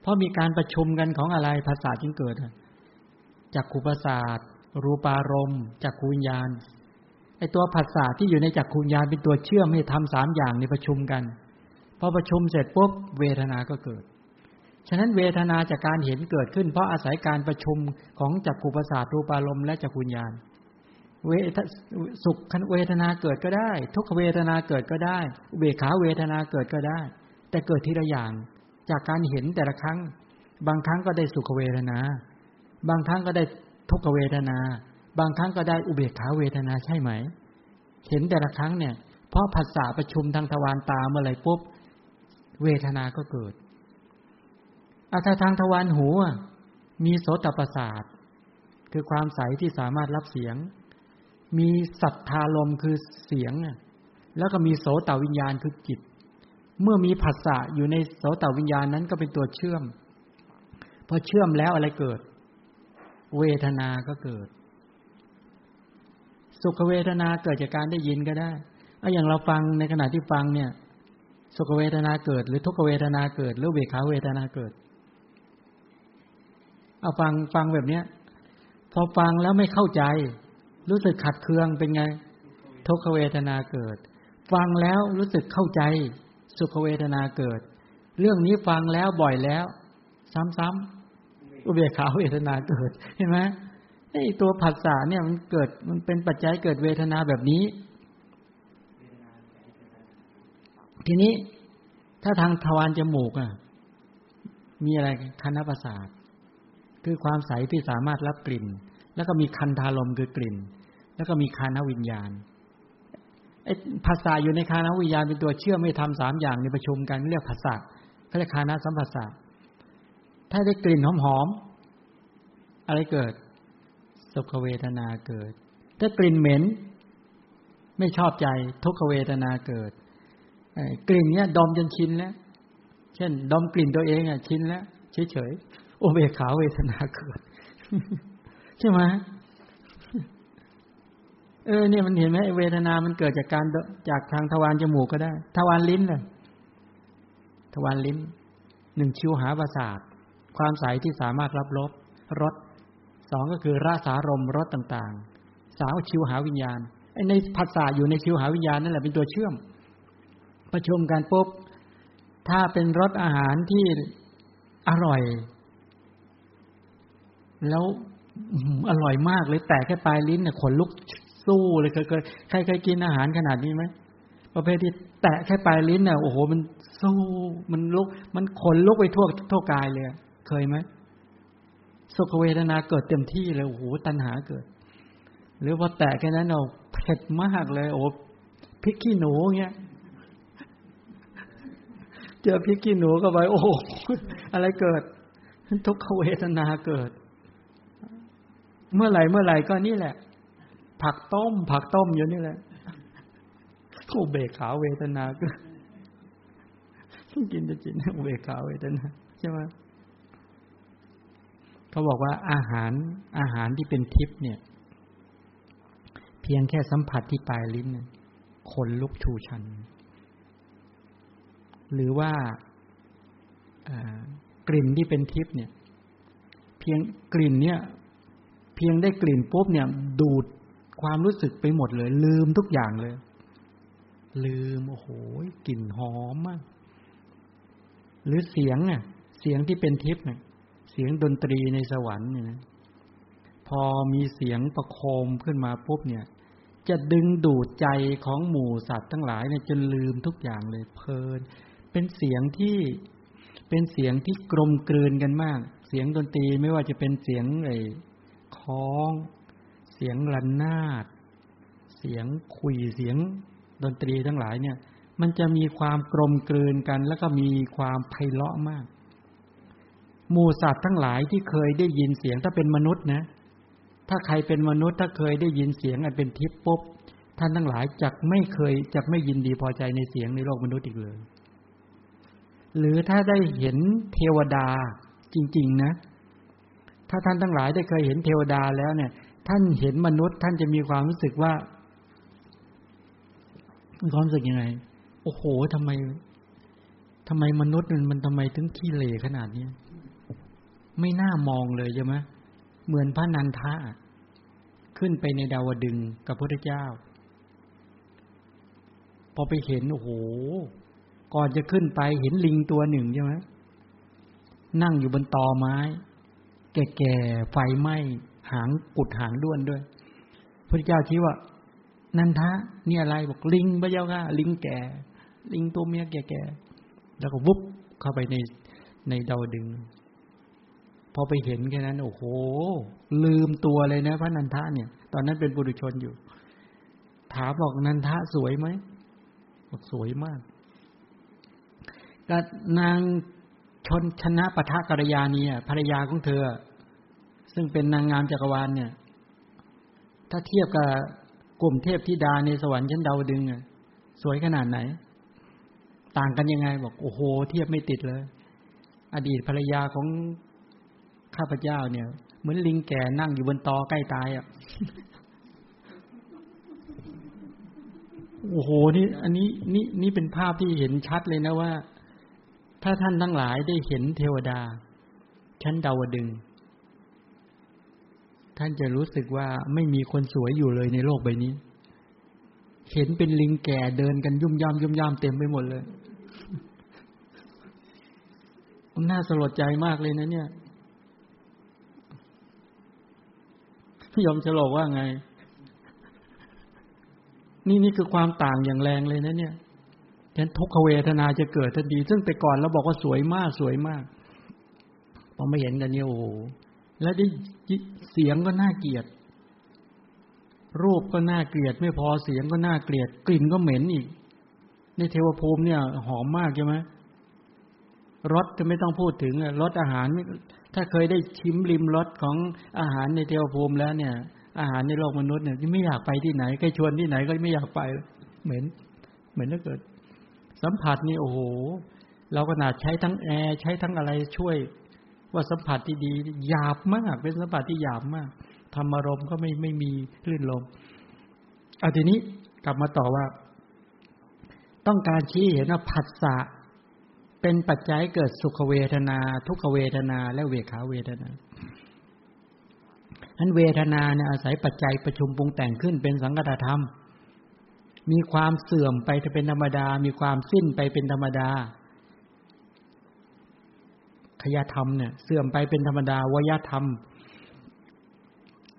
เพราะมีการประชุมกันของอะไรภาษาจึงเกิดจากขุประสาทรูปารมณ์จากขุญญาณไอตัวภาษาที่อยู่ในจักขุญญาณเป็นตัวเชื่อมให้ทำสามอย่างในประชุมกันพอประชุมเสร็จปุ๊บเวทนาก็เกิด ฉะนั้นเวทนาจากการเห็นเกิดขึ้น เพราะอาศัยการประชุมของจักขุประสาทรูปารมณ์และจักขุญญาณเวทสุขเวทนาเกิดก็ได้ ทุกขเวทนาเกิดก็ได้เบขาเวทนาเกิดก็ได้ แต่เกิดทีละอย่าง จากการเห็นแต่ละครั้ง บางครั้งก็ได้สุขเวทนา บางครั้งก็ได้ทุกขเวทนา บางครั้งก็ได้อุเบกขาเวทนาใช่ไหม เห็นแต่ละครั้งเนี่ยเพราะภาษาประชุมทางทวารตาเมื่อไรปุ๊บ เวทนาก็เกิด อาถ้าทางทวารหูมีโสตประสาท คือความใสที่สามารถรับเสียง มีสัทธาลมคือเสียง แล้วก็มีโสตวิญญาณคือจิต เมื่อมีผัสสะอยู่ในโสตวิญญาณนั้นก็เป็นตัวเชื่อม พอเชื่อมแล้วอะไรเกิด เวทนาก็เกิด สุขเวทนาเกิดจากการได้ยินก็ได้เอาอย่างเราฟังในขณะที่ฟังเนี่ย สุขเวทนาเกิด หรือทุกขเวทนาเกิด หรือเวขาเวทนาเกิด เอาฟังฟังแบบเนี้ย พอฟังแล้วไม่เข้าใจ รู้สึกขัดเคืองเป็นไง ทุกขเวทนาเกิด ฟังแล้วรู้สึกเข้าใจ สุขเวทนาเกิด เรื่องนี้ฟังแล้วบ่อยแล้ว ซ้ำๆอุเบกขาเวทนาเกิดเห็นไหมไอตัวผัสสะเนี่ยมันเกิดมันเป็นปัจจัยเกิดเวทนาแบบนี้ ทีนี้ถ้าทางทวารจมูกอะ มีอะไรคณะประสาท คือความใสที่สามารถรับกลิ่น แล้วก็มีคันธารมคือกลิ่น แล้วก็มีคานวิญญาณไอ้ภาษาอยู่ในคานวิญญาณเป็นตัวเชื่อมไม่ทำสามอย่างในประชุมกันเรียกภาษาเขาเรียกคานาสัมภาษาถ้าได้กลิ่นหอมๆอะไรเกิดสุขเวทนาเกิด ถ้ากลิ่นเหม็น ไม่ชอบใจทุกขเวทนาเกิดกลิ่นเนี้ยดมจนชินแล้ว เช่น ดมกลิ่นตัวเองอะชินแล้วเฉย โอเบขาเวทนาเกิด ใช่ไหมเออเนี่ยมันเห็นไหมเวทนามันเกิดจากการจากทางทวารจมูกก็ได้ ทวารลิ้นเลยทวารลิ้นหนึ่งชิวหาประสาทความใสที่สามารถรับรสรสสองก็คือราสารมรสต่างๆ สามชิวหาวิญญาณไอในภาษาอยู่ในชิวหาวิญญาณนั่นแหละเป็นตัวเชื่อม ประชุมกันปุ๊บถ้าเป็นรสอาหารที่อร่อย แล้วอร่อยมากเลยแต่แค่ปลายลิ้นเนี่ยขนลุกสู้เลยเคยเคยใครเคยกินอาหารขนาดนี้ไหมประเภทที่แตะแค่ปลายลิ้นเนี่ยโอ้โห มันสู้มันลุก มันขนลุกไปทั่วทั่วกายเลยเคยไหมสุขเวทนาเกิดเต็มที่เลยโอ้โหตัณหาเกิด หรือพอแตะแค่นั้นเราเผ็ดมากเลยโอ้พริกขี้หนูเงี้ยเจอพริกขี้หนูก็ไปโอ้อะไรเกิด ทุกขเวทนาเกิด เมื่อไหร่เมื่อไหร่ก็นี่แหละ ผักต้ม ผักต้มอยู่นี่แหละโอ้เบกขาเวทนาก็กินจะจินเบกขาเวทนาใช่ไหมเขาบอกว่าอาหารอาหารที่เป็นทิพย์เนี่ย เพียงแค่สัมผัสที่ปลายลิ้นขนลุกชูชัน หรือว่ากลิ่นที่เป็นทิพย์เนี่ย เพียงกลิ่นเนี่ย เพียงได้กลิ่นปุ๊บเนี่ย ดูดความรู้สึกไปหมดเลย ลืมทุกอย่างเลย ลืมโอ้โหกลิ่นหอมมาก หรือเสียงเนี่ยเสียงที่เป็นทิพย์เนี่ยเสียงดนตรีในสวรรค์เนี่ยพอมีเสียงประโคมขึ้นมาปุ๊บเนี่ย จะดึงดูดใจของหมู่สัตว์ทั้งหลายเนี่ยจนลืมทุกอย่างเลยเพลิน เป็นเสียงที่เป็นเสียงที่กลมกลืนกันมาก เสียงดนตรีไม่ว่าจะเป็นเสียงไอ คล้อง เสียงระนาด เสียงคุยเสียงดนตรีทั้งหลายเนี่ย มันจะมีความกลมกลืนกัน แล้วก็มีความไพเราะมาก หมู่สัตว์ทั้งหลายที่เคยได้ยินเสียงถ้าเป็นมนุษย์นะ ถ้าใครเป็นมนุษย์ถ้าเคยได้ยินเสียงอันเป็นทิพย์ปุ๊บท่านทั้งหลายจะไม่เคยจะไม่ยินดีพอใจในเสียงในโลกมนุษย์อีกเลย หรือถ้าได้เห็นเทวดาจริง ๆ นะ ถ้าท่านทั้งหลายได้เคยเห็นเทวดาแล้วเนี่ย ท่านเห็นมนุษย์ท่านจะมีความรู้สึกว่ามีความรู้สึกยังไง โอ้โหทำไมทำไมมนุษย์มันมันทำไมถึงขี้เหร่ขนาดนี้ไม่น่ามองเลยใช่ไหมเหมือนพระนันทะขึ้นไปในดาวดึงกับพระเจ้า พอไปเห็นโอ้โห ก่อนจะขึ้นไปเห็นลิงตัวหนึ่งใช่ไหมนั่งอยู่บนตอไม้ แก่ๆไฟไหม้หางกุดหางด้วนด้วย พระเจ้าชี้ว่า นันทะนี่อะไรบอกลิงพระเจ้าค่ะลิงแก่ ลิงตัวเมียแก่ๆแล้วก็วุบเข้าไปในในดาวดึงพอไปเห็นแค่นั้น โอ้โห ลืมตัวเลยนะ พระนันทะเนี่ย ตอนนั้นเป็นบุรุชนอยู่ ถามบอกนันทะสวยไหมบอกสวยมากก็นาง ชนชนะปะทะกัลยานี่ภรรยาของเธอ ซึ่งเป็นนางงามจักรวาลเนี่ย ถ้าเทียบกับกลุ่มเทพธิดาในสวรรค์ชั้นดาวดึงอะสวยขนาดไหน ต่างกันยังไงบอกโอ้โห เทียบไม่ติดเลย อดีตภรรยาของข้าพเจ้าเนี่ย เหมือนลิงแก่นั่งอยู่บนตอใกล้ตายอะโอ้โหนี่ อันนี้นี่นี่เป็นภาพที่เห็นชัดเลยนะว่า ถ้าท่านทั้งหลายได้เห็นเทวดา ชั้นดาวดึง ท่านจะรู้สึกว่าไม่มีคนสวยอยู่เลยในโลกใบนี้ เห็นเป็นลิงแก่เดินกันยุ่มย่ามยุ่มย่ามเต็มไปหมดเลยน่าสลดใจมากเลยนะเนี่ยยอมฉลอกว่าไง นี่นี่คือความต่างอย่างแรงเลยนะเนี่ย ฉะนั้นทุกขเวทนาจะเกิดทันทีซึ่งแต่ก่อนเราบอกว่าสวยมากสวยมากพอไม่เห็นกันเนี่ยโอ้แล้วได้เสียงก็น่าเกลียด รูปก็น่าเกลียด ไม่พอเสียงก็น่าเกลียด กลิ่นก็เหม็นอีก ในเทวภูมิเนี่ย หอมมากใช่ไหมรสจะไม่ต้องพูดถึงรสอาหาร ถ้าเคยได้ชิมริมรสของอาหารในเทวภูมิแล้วเนี่ย อาหารในโลกมนุษย์เนี่ยไม่อยากไปที่ไหนใครชวนที่ไหนก็ไม่อยากไป เหมือนเหมือนถ้าเกิด สัมผัสนี่โอ้โห เราขนาดใช้ทั้งแอร์ใช้ทั้งอะไรช่วย ว่าสัมผัสที่ดีหยาบมาก เป็นสัมผัสที่หยาบมากธรรมารมก็ไม่ไม่มีลื่นลมเอาทีนี้กลับมาต่อว่า ต้องการชี้เห็นว่าผัสสะเป็นปัจจัยเกิดสุขเวทนา ทุกขเวทนา และเวขาเวทนานั้นเวทนาเนี่ยอาศัยปัจจัยประชุมปรุงแต่งขึ้นเป็นสังกัตธรรม มีความเสื่อมไปเป็นธรรมดา มีความสิ้นไปเป็นธรรมดาขยธรรมเนี่ยเสื่อมไปเป็นธรรมดาวยธรรม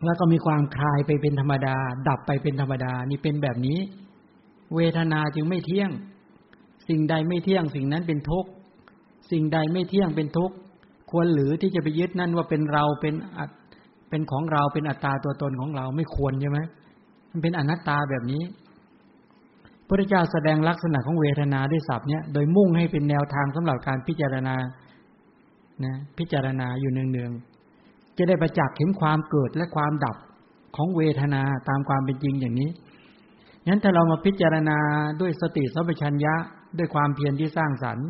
แล้วก็มีความคลายไปเป็นธรรมดา ดับไปเป็นธรรมดา นี่เป็นแบบนี้ เวทนาจึงไม่เที่ยง สิ่งใดไม่เที่ยง สิ่งนั้นเป็นทุกข์สิ่งใดไม่เที่ยงเป็นทุกข์ควรหรือที่จะไปยึดนั่นว่าเป็นเราเป็นอัตเป็นของเราเป็นอัตตาตัวตนของเราไม่ควรใช่ไหมมันเป็นอนัตตาแบบนี้ พระเจ้าแสดงลักษณะของเวทนาด้วยศัพท์เนี้ยโดยมุ่งให้เป็นแนวทางสำหรับการพิจารณานะพิจารณาอยู่เนืองๆจะได้ประจักษ์เห็นความเกิดและความดับของเวทนาตามความเป็นจริงอย่างนี้งั้นถ้าเรามาพิจารณาด้วยสติสัมปชัญญะด้วยความเพียรที่สร้างสรรค์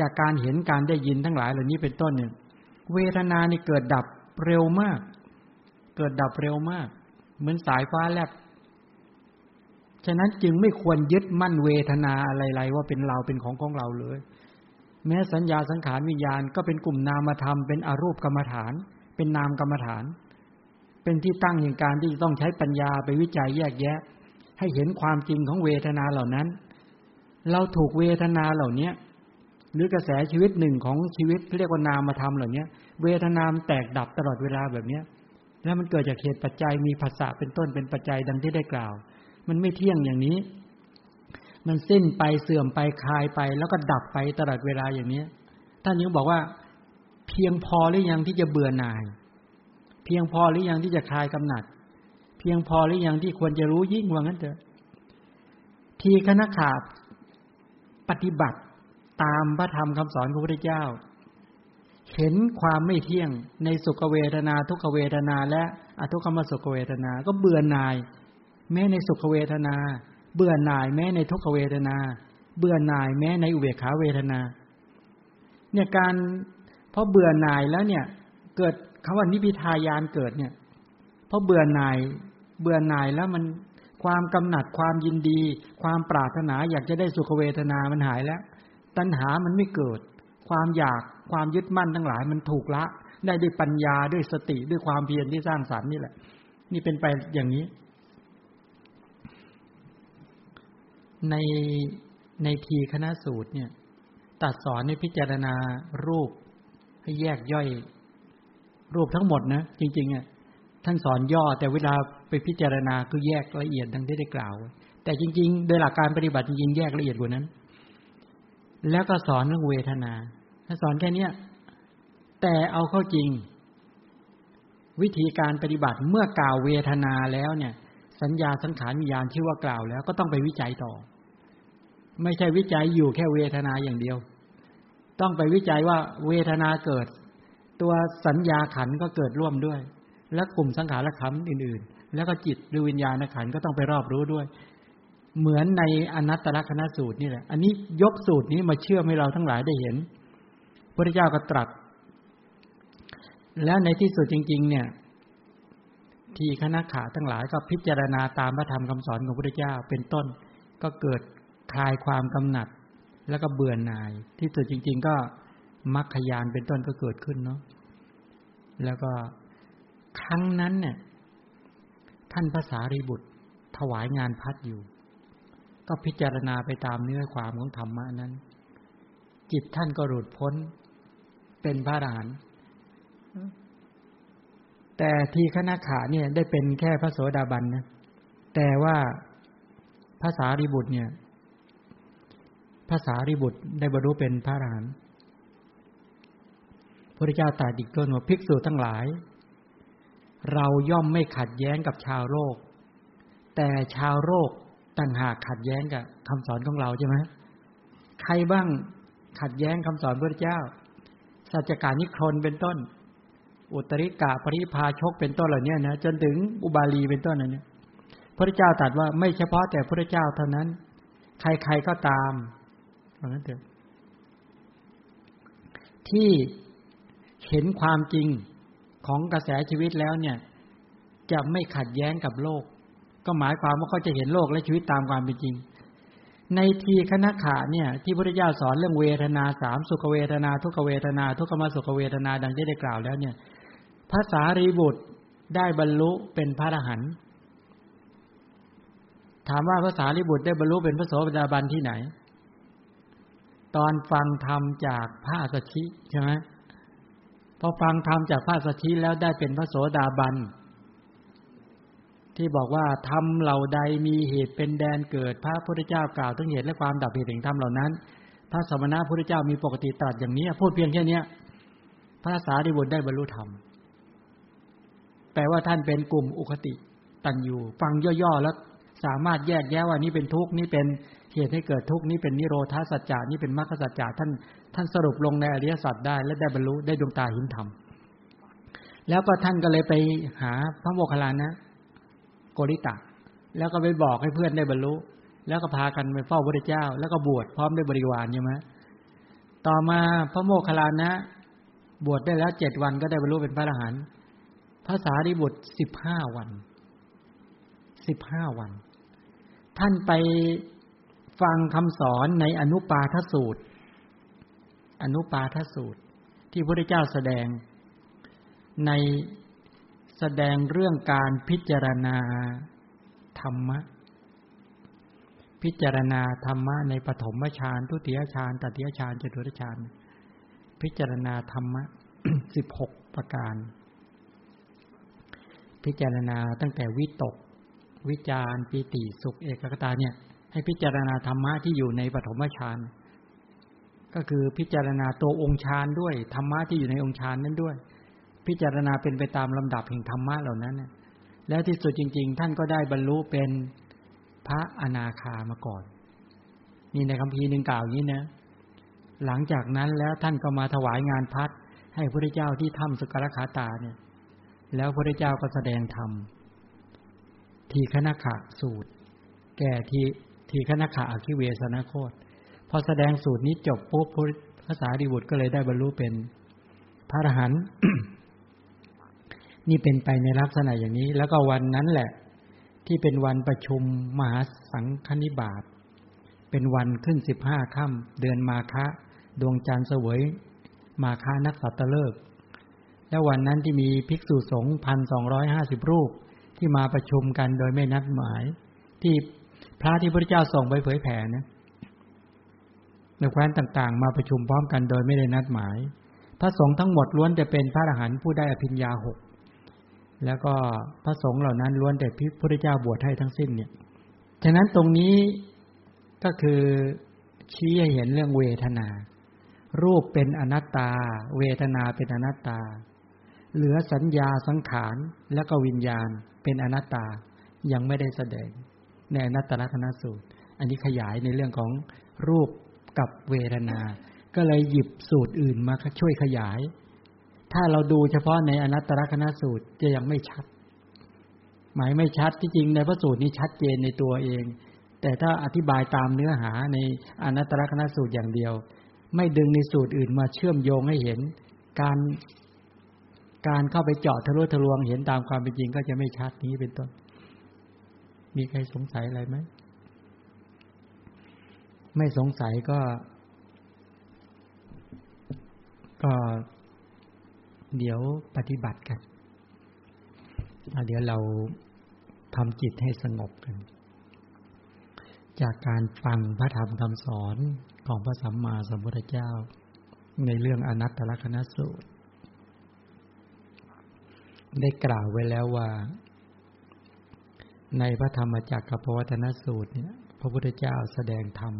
จากการเห็นการได้ยินทั้งหลายเหล่านี้เป็นต้นเนี่ยเวทนานี่เกิดดับเร็วมาก เกิดดับเร็วมาก เหมือนสายฟ้าแลบ ฉะนั้นจึงไม่ควรยึดมั่นเวทนาอะไรๆว่าเป็นเราเป็นของของเราเลย แม้สัญญาสังขารวิญญาณก็เป็นกลุ่มนามธรรมเป็นอรูปกรรมฐาน เป็นนามกรรมฐาน เป็นที่ตั้งแห่งการที่จะต้องใช้ปัญญาไปวิจัยแยกแยะ ให้เห็นความจริงของเวทนาเหล่านั้น เราถูกเวทนาเหล่าเนี้ยหรือกระแสชีวิตหนึ่งของชีวิตเรียกว่านามธรรมเหล่านี้เวทนามแตกดับตลอดเวลาแบบเนี้ยแล้วมันเกิดจากเหตุปัจจัยมีภาษาเป็นต้นเป็นปัจจัยดังที่ได้กล่าว มันไม่เที่ยงอย่างนี้ มันสิ้นไปเสื่อมไปคลายไป แล้วก็ดับไปตลอดเวลาอย่างนี้ท่านยังบอกว่า เพียงพอหรือยังที่จะเบื่อหน่าย เพียงพอหรือยังที่จะคลายกำหนัด เพียงพอหรือยังที่ควรจะรู้ยิ่งว่างั้นเถอะ ทีคณะขาดปฏิบัติตามพระธรรมคำสอนของพระพุทธเจ้า เห็นความไม่เที่ยงในสุขเวทนา ทุกขเวทนา และอทุกขมสุขเวทนา ก็เบื่อหน่าย แม้ในสุขเวทนา เบื่อหน่ายแม้ในทุกขเวทนา เบื่อหน่ายแม้ในอุเบกขาเวทนา เนี่ยการพราะเบื่อหน่ายแล้วเนี่ย เกิดคำว่านิพิทายานเกิดเนี่ยพราะเบื่อหน่ายเบื่อหน่ายแล้วมันความกำหนัดความยินดี ความปรารถนาอยากจะได้สุขเวทนามันหายแล้ว ตัณหามันไม่เกิด ความอยากความยึดมั่นทั้งหลายมันถูกละ ได้ด้วยปัญญาด้วยสติด้วยความเพียรที่สร้างสรรค์นี่แหละ นี่เป็นไปอย่างนี้ ในในทีคณะสูตรเนี่ย ตัดสอนในพิจารณารูปให้แยกย่อย รูปทั้งหมดนะจริงๆอะท่านสอนย่อแต่เวลาไปพิจารณาคือแยกละเอียดดังที่ได้กล่าว แต่จริง ๆ โดยหลักการปฏิบัติจริงๆแยกละเอียดกว่านั้น แล้วก็สอนเรื่องเวทนาถ้าสอนแค่เนี้ยแต่เอาเข้าจริง วิธีการปฏิบัติเมื่อกล่าวเวทนาแล้วเนี่ย สัญญาสังขารวิญญาณที่ว่ากล่าวแล้วก็ต้องไปวิจัยต่อ ไม่ใช่วิจัยอยู่แค่เวทนาอย่างเดียว ต้องไปวิจัยว่าเวทนาเกิด ตัวสัญญาขันก็เกิดร่วมด้วย และกลุ่มสังขารขันอื่น ๆ แล้วก็จิตหรือวิญญาณขันก็ต้องไปรอบรู้ด้วย เหมือนในอนัตตลกนสูตรนี่แหละ อันนี้ยกสูตรนี้มาเชื่อให้เราทั้งหลายได้เห็นพระเจ้าก็ตรัส แล้วในที่สุดจริง ๆ เนี่ยที่คณะขาทั้งหลายก็พิจารณาตามพระธรรมคำสอนของพระเจ้าเป็นต้น ก็เกิด คลายความกำหนัด แล้วก็เบื่อหน่าย ที่สุดจริง ๆ ก็มรรคยานเป็นต้นก็เกิดขึ้นเนาะแล้วก็ครั้งนั้นเนี่ย ท่านภาษารีบุตร ถวายงานพัดอยู่ ก็พิจารณาไปตามเนื้อความของธรรมะนั้น จิตท่านก็หลุดพ้น เป็นพระอรหันต์แต่ทีคณะขาเนี่ยได้เป็นแค่พระโสดาบันนะแต่ว่าภาษาริบุตรเนี่ย ภาษาริบุตรได้บรรลุเป็นพระอรหันต์พระเจ้าตรัสอีกต้นว่าภิกษุทั้งหลาย เราย่อมไม่ขัดแย้งกับชาวโลก แต่ชาวโลกต่างหากขัดแย้งกับคำสอนของเราใช่ไหมใครบ้างขัดแย้งคำสอนพระเจ้า สัจการนิครนเป็นต้น อุตริกะปริพาชกเป็นต้นเหล่านี้นะจนถึงอุบาลีเป็นต้นนั้นเนี่ยพระเจ้าตรัสว่าไม่เฉพาะแต่พระเจ้าเท่านั้น ใครๆก็ตาม เพราะนั้นเถอะที่เห็นความจริงของกระแสชีวิตแล้วเนี่ย จะไม่ขัดแย้งกับโลก ก็หมายความว่าเขาจะเห็นโลกและชีวิตตามความเป็นจริง ในทีคณะขาเนี่ย ที่พระเจ้าสอนเรื่องเวทนาสามสุขเวทนา ทุกเวทนา ทุกขมสุขเวทนาดังที่ได้กล่าวแล้วเนี่ยภาษารีบุตรได้บรรลุเป็นพระอรหันต์ถามว่าภาษารีบุตรได้บรรลุเป็นพระโสดาบันที่ไหน ตอนฟังธรรมจากพระสัชชิใช่ไหมพอฟังธรรมจากพระสัชชิแล้วได้เป็นพระโสดาบัน ที่บอกว่าธรรมเหล่าใดมีเหตุเป็นแดนเกิดพระพุทธเจ้ากล่าวถึงเหตุและความดับเหตุแห่งธรรมเหล่านั้น พระสมณะพุทธเจ้ามีปกติตรัสอย่างนี้ พูดเพียงแค่นี้พระสารีบุตรได้บรรลุธรรมแปลว่าท่านเป็นกลุ่มอุคติตันอยู่ ฟังย่อๆแล้วสามารถแยกแยะว่านี้เป็นทุกข์นี่เป็น เหตุให้เกิดทุกข์นี่เป็นนิโรธาสัจจานี่เป็นมรรคสัจจะท่านท่านสรุปลงในอริยสัจได้ และได้บรรลุได้ดวงตาหินธรรมแล้วก็ท่านก็เลยไปหาพระโมคคัลลานะ โกริตะ แล้วก็ไปบอกให้เพื่อนได้บรรลุ แล้วก็พากันไปเฝ้าพระเจ้า แล้วก็บวชพร้อมด้วยบริวารใช่ไหมต่อมาพระโมคคัลลานะ บวชได้แล้วเจ็ดวันก็ได้บรรลุเป็นพระอรหันต์ภาษาดิบุตรสิบห้าวันสิบห้าวัน ท่านไป ฟังคำสอนในอนุปาทสูตร อนุปาทสูตร ที่พระเจ้าแสดง ในแสดงเรื่องการพิจารณาธรรมะ พิจารณาธรรมะในปฐมฌานทุติยฌานตติยฌานจตุตฌานพิจารณาธรรมะสิบหกประการ พิจารณาตั้งแต่วิตก วิจารปีติสุขเอกคตาเนี่ย ให้พิจารณาธรรมะที่อยู่ในปฐมฌานก็คือพิจารณาตัวองค์ฌานด้วยธรรมะที่อยู่ในองค์ฌานนั้นด้วย พิจารณาเป็นไปตามลำดับแห่งธรรมะเหล่านั้นแล้วที่สุดจริง ๆ ท่านก็ได้บรรลุเป็นพระอนาคามาก่อน นี่ในคำพีหนึ่งกล่าวอย่างนี้นะ หลังจากนั้นแล้วท่านก็มาถวายงานพัดให้พระเจ้าที่ถ้ำสุกรคาตาเนี่ย แล้วพระเจ้าก็แสดงธรรมทีคณขะสูตร แก่ที ทีคณะขะอคิเวสนาโคตพอแสดงสูตรนี้จบปุ๊บภาษาดิบุตรก็เลยได้บรรลุเป็นพระอรหันต์นี่เป็นไปในลักษณะอย่างนี้ แล้วก็วันนั้นแหละ ที่เป็นวันประชุมมหาสังฆนิบาตเป็นวันขึ้นสิบห้าค่ำเดือนมาคะ ดวงจันทร์เสวย มาคานักสัตเลิก และวันนั้นที่มีภิกษุสงฆ์พันสองร้อยห้าสิบรูปที่มาประชุมกันโดยไม่นัดหมาย ที่ ระที่พระเจ้าส่งไปเผยแผ่นะในแคว้นต่างๆ มาประชุมพร้อมกันโดยไม่ได้นัดหมาย พระสงฆ์ทั้งหมดล้วนแต่เป็นพระอรหันต์ผู้ได้อภิญญาหกแล้วก็พระสงฆ์เหล่านั้นล้วนแต่พระพุทธเจ้าบวชให้ทั้งสิ้นเนี่ย ฉะนั้นตรงนี้ก็คือชี้ให้เห็นเรื่องเวทนา รูปเป็นอนัตตา เวทนาเป็นอนัตตา เหลือสัญญาสังขารแล้วก็วิญญาณเป็นอนัตตายังไม่ได้แสดง ในอนัตตลักษณสูตร อันนี้ขยายในเรื่องของรูปกับเวทนา ก็เลยหยิบสูตรอื่นมาช่วยขยาย ถ้าเราดูเฉพาะในอนัตตลักษณสูตรจะยังไม่ชัด หมายไม่ชัดที่จริงในพระสูตรนี้ชัดเจนในตัวเอง แต่ถ้าอธิบายตามเนื้อหาในอนัตตลักษณสูตรอย่างเดียว ไม่ดึงในสูตรอื่นมาเชื่อมโยงให้เห็นการการเข้าไปเจาะทะลุทะลวงเห็นตามความเป็นจริงก็จะไม่ชัดนี้เป็นต้น มีใครสงสัยอะไรไหม ไม่สงสัยก็ ก็ เดี๋ยวปฏิบัติกัน เดี๋ยวเราทำจิตให้สงบกัน จากการฟังพระธรรมคำสอนของพระสัมมาสัมพุทธเจ้า ในเรื่องอนัตตลกนสูตร ได้กล่าวไว้แล้วว่า ในพระธรรมจักรกับพวัตนสูตรเนี่ย พระพุทธเจ้าแสดงธรรม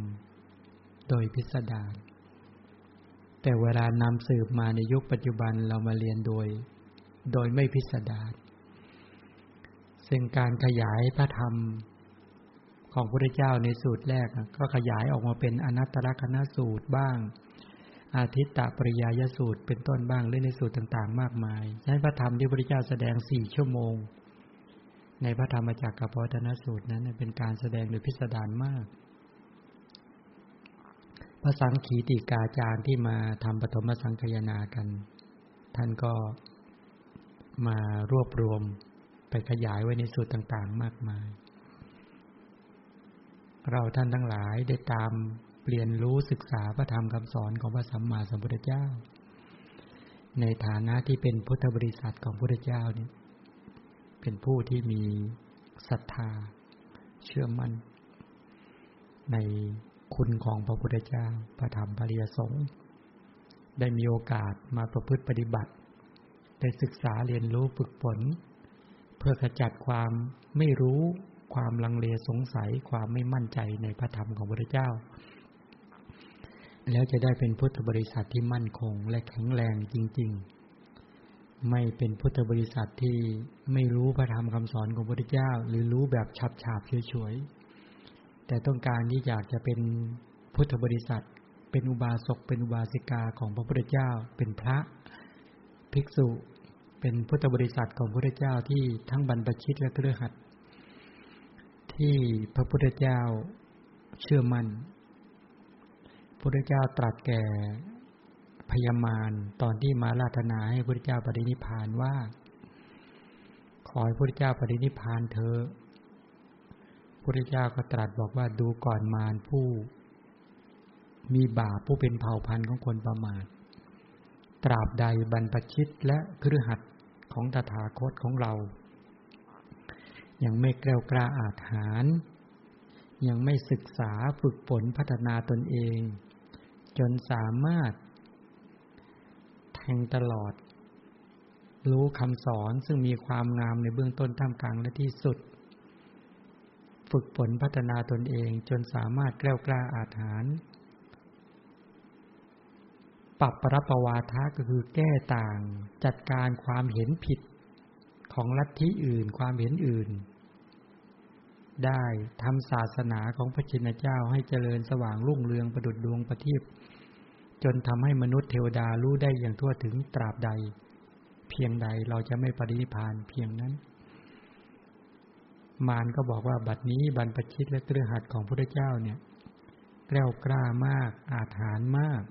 โดยพิสดาร แต่เวลานำสืบมาในยุคปัจจุบันเรามาเรียนโดย โดยไม่พิสดารซึ่งการขยายพระธรรมของพระพุทธเจ้าในสูตรแรกก็ขยายออกมาเป็นอนัตตลกนสูตรบ้าง อาทิตตปริยายสูตรเป็นต้นบ้างหรือในสูตรต่าง ๆ มากมายนั้นพระธรรมที่พระพุทธเจ้าแสดงสี่ชั่วโมง ในพระธรรมจักรกับพธนสูตรนั้นเป็นการแสดงโดยพิสดารมากพระสังขีติกาจารย์ที่มาทำปฐมสังคยนากัน ท่านก็มารวบรวมไปขยายไว้ในสูตรต่างๆ มากมาย เราท่านทั้งหลายได้ตามเรียนรู้ศึกษาพระธรรมคำสอนของพระสัมมาสัมพุทธเจ้า ในฐานะที่เป็นพุทธบริษัทของพระพุทธเจ้านี่ เป็นผู้ที่มีศรัทธา เชื่อมั่น ในคุณของพระพุทธเจ้าพระธรรมปริยสงฆ์ได้มีโอกาสมาประพฤติปฏิบัติ ได้ศึกษาเรียนรู้ฝึกฝนเพื่อขจัดความไม่รู้ความลังเลสงสัยความไม่มั่นใจในพระธรรมของพระพุทธเจ้า แล้วจะได้เป็นพุทธบริษัทที่มั่นคงและแข็งแรงจริง ๆ ไม่เป็นพุทธบริษัทที่ไม่รู้พระธรรมคำสอนของพระพุทธเจ้า หรือรู้แบบฉับฉาบเฉยๆแต่ต้องการที่อยากจะเป็นพุทธบริษัท เป็นอุบาสกเป็นอุบาสิกาของพระพุทธเจ้า เป็นพระภิกษุ เป็นพุทธบริษัทของพระพุทธเจ้าที่ทั้งบรรพชิตและเครือขัดที่พระพุทธเจ้าเชื่อมัน่นพุทธเจ้าตรัสแก่ พยามารตอนที่มาราธนาให้พระเจ้าปรินิพานว่า ขอให้พระเจ้าปรินิพานเธอพระเจ้าก็ตรัสบอกว่าดูก่อนมารผู้ มีบาปผู้เป็นเผ่าพันธุ์ของคนประมาท ตราบใดบรรพชิตและครือหัดของตถาคตของเรา ยังไม่แกล้วกล้าอาถารยังไม่ศึกษาฝึกฝนพัฒนาตนเอง จนสามารถ แทงตลอด รู้คำสอนซึ่งมีความงามในเบื้องต้นท่ามกลางและที่สุด ฝึกฝนพัฒนาตนเองจนสามารถแกล้วกล้าอาถารปรับปรับประวาทะก็คือแก้ต่างจัดการความเห็นผิดของลัทธิอื่นความเห็นอื่น ได้ทำศาสนาของพระชินเจ้าให้เจริญสว่างรุ่งเรืองประดุดดวงประทีป จนทำให้มนุษย์เทวดารู้ได้อย่างทั่วถึงตราบใด เพียงใดเราจะไม่ปรินิพานเพียงนั้น มารก็บอกว่าบัดนี้บรรพชิตและเครือหัดของพระเจ้าเนี่ยแกล้วกล้ามาก อาถรรพ์มาก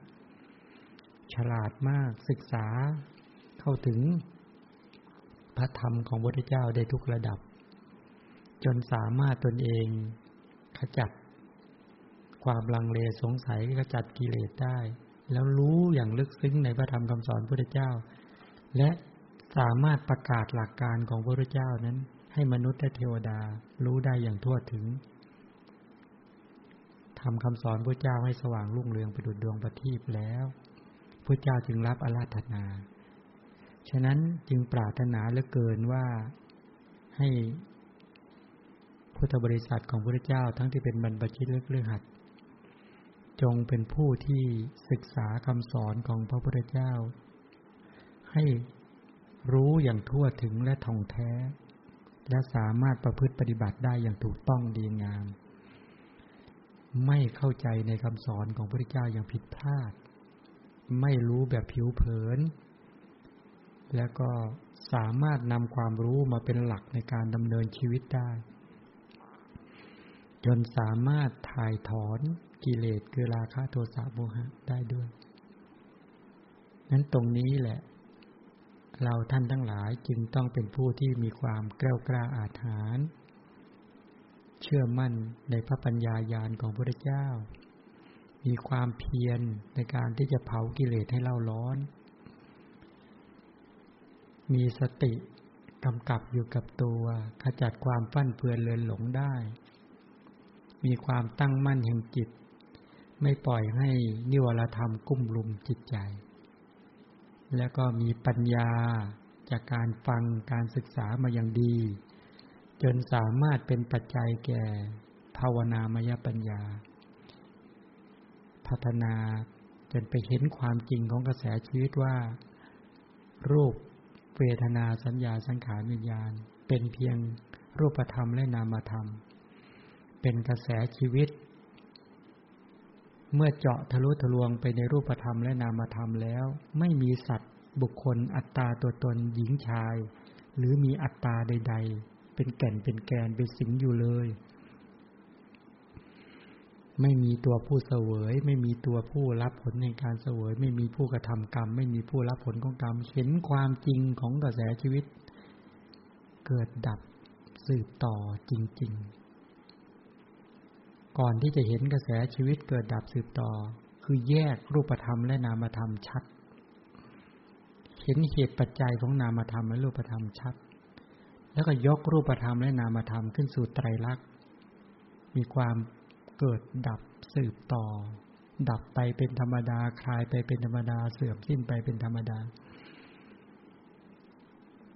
ฉลาดมาก ศึกษา เข้าถึง พระธรรมของพระเจ้าได้ทุกระดับ จนสามารถตนเองขจัดความลังเลสงสัยขจัดกิเลสได้ แล้วรู้อย่างลึกซึ้งในพระธรรมคำสอนพระพุทธเจ้า และสามารถประกาศหลักการของพระพุทธเจ้านั้น ให้มนุษย์และเทวดารู้ได้อย่างทั่วถึงทำคำสอนพระเจ้าให้สว่างรุ่งเรืองไปดุจดวงประทีปแล้วพระเจ้าจึงรับอาราธนา ฉะนั้นจึงปรารถนาเหลือเกินว่าให้พุทธบริษัทของพระเจ้าทั้งที่เป็นบรรพชิตและเรื่องหัด จงเป็นผู้ที่ศึกษาคำสอนของพระพุทธเจ้า ให้รู้อย่างทั่วถึงและท่องแท้ และสามารถประพฤติปฏิบัติได้อย่างถูกต้องดีงาม ไม่เข้าใจในคำสอนของพระพุทธเจ้าอย่างผิดพลาด ไม่รู้แบบผิวเผิน แล้วก็สามารถนำความรู้มาเป็นหลักในการดำเนินชีวิตได้ จนสามารถถ่ายถอน กิเลสคือราคะโทสะโมหะได้ด้วยนั้นตรงนี้แหละ เราท่านทั้งหลายจึงต้องเป็นผู้ที่มีความกล้วกล้าอาถรรพ์เชื่อมั่นในพระปัญญาญาณของพระเจ้า มีความเพียรในการที่จะเผากิเลสให้เล่าร้อน มีสติกำกับอยู่กับตัวขจัดความฟั่นเฟือนเลือนหลงได้ มีความตั้งมั่นแห่งจิต ไม่ปล่อยให้นิวรธรรมกุ้มลุมจิตใจ แล้วก็มีปัญญาจากการฟังการศึกษามาอย่างดี จนสามารถเป็นปัจจัยแก่ภาวนามยปัญญา พัฒนาจนไปเห็นความจริงของกระแสชีวิตว่า รูปเวทนาสัญญาสังขารวิญญาณ เป็นเพียงรูปธรรมและนามธรรม เป็นกระแสชีวิต เมื่อเจาะทะลุทะลวงไปในรูปธรรมและนามธรรมแล้ว ไม่มีสัตว์ บุคคลอัตตาตัวตนหญิงชาย หรือมีอัตตาใด ๆ เป็นแก่นเป็นแกนเป็นสิงอยู่เลย ไม่มีตัวผู้เสวย ไม่มีตัวผู้รับผลในการเสวย ไม่มีผู้กระทำกรรม ไม่มีผู้รับผลของกรรม เห็นความจริงของกระแสชีวิต เกิดดับสืบต่อจริง ๆ ก่อนที่จะเห็นกระแสชีวิตเกิดดับสืบต่อ คือแยกรูปธรรมและนามธรรมชัด เห็นเหตุปัจจัยของนามธรรมและรูปธรรมชัด แล้วก็ยกรูปธรรมและนามธรรมขึ้นสู่ไตรลักษณ์มีความเกิดดับสืบต่อ ดับไปเป็นธรรมดาคลายไปเป็นธรรมดาเสื่อมสิ้นไปเป็นธรรมดา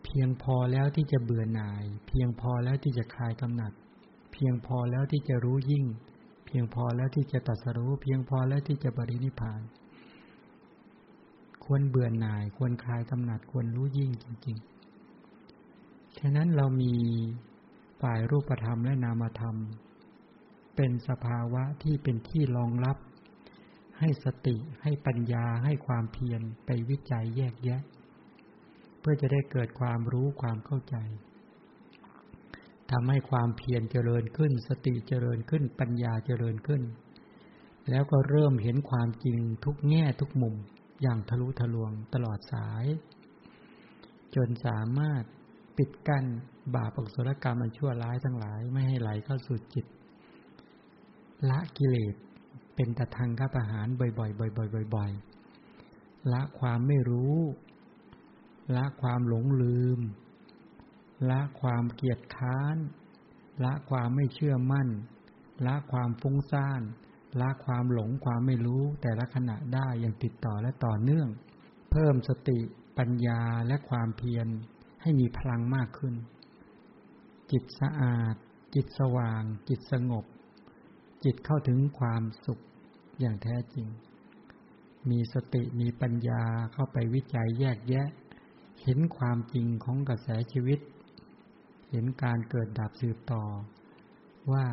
เพียงพอแล้วที่จะเบื่อหน่าย เพียงพอแล้วที่จะคลายกำหนัด เพียงพอแล้วที่จะรู้ยิ่ง เพียงพอแล้วที่จะตัดสรู้ เพียงพอแล้วที่จะบริณิพาน ควรเบื่อหน่าย ควรคลายกำหนัด ควรรู้ยิ่งจริง ๆ ฉะนั้นเรามีฝ่ายรูปธรรมและนามธรรม เป็นสภาวะที่เป็นที่รองรับ ให้สติให้ปัญญาให้ความเพียรไปวิจัยแยกแยะ เพื่อจะได้เกิดความรู้ความเข้าใจ ทำให้ความเพียรเจริญขึ้น สติเจริญขึ้น ปัญญาเจริญขึ้น แล้วก็เริ่มเห็นความจริงทุกแง่ทุกมุมอย่างทะลุทะลวงตลอดสาย จนสามารถปิดกั้นบาปอกุศลกรรมอันชั่วร้ายทั้งหลายไม่ให้ไหลเข้าสู่จิต ละกิเลสเป็นตะทางข้าประหารบ่อยๆบ่อยๆบ่อยๆละความไม่รู้ ละความหลงลืม ละความเกียดค้าน ละความไม่เชื่อมั่น ละความฟุ้งซ่าน ละความหลงความไม่รู้แต่ละขณะได้อย่างติดต่อและต่อเนื่อง เพิ่มสติปัญญาและความเพียรให้มีพลังมากขึ้น จิตสะอาด จิตสว่าง จิตสงบ จิตเข้าถึงความสุขอย่างแท้จริง มีสติมีปัญญาเข้าไปวิจัยแยกแยะ เห็นความจริงของกระแสชีวิต เห็นการเกิดดับสืบต่อ ว่า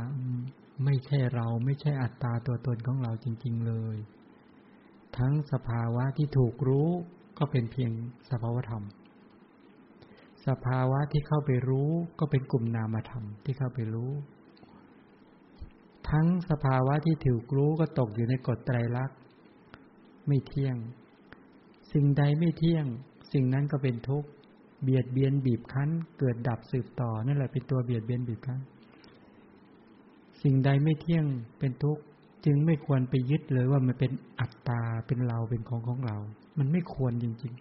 ไม่ใช่เราไม่ใช่อัตตาตัวตนของเราจริง ๆเลย ทั้งสภาวะที่ถูกรู้ก็เป็นเพียงสภาวธรรม สภาวะที่เข้าไปรู้ก็เป็นกลุ่มนามธรรมที่เข้าไปรู้ ทั้งสภาวะที่ถูกรู้ก็ตกอยู่ในกฎไตรลักษณ์ไม่เที่ยง สิ่งใดไม่เที่ยง สิ่งนั้นก็เป็นทุกข์ เบียดเบียนบีบคั้น เกิดดับสืบต่อนั่นแหละเป็นตัวเบียดเบียนบีบคั้น สิ่งใดไม่เที่ยงเป็นทุกข์จึงไม่ควรไปยึดเลยว่ามันเป็นอัตตาเป็นเราเป็นของของเรา มันไม่ควรจริง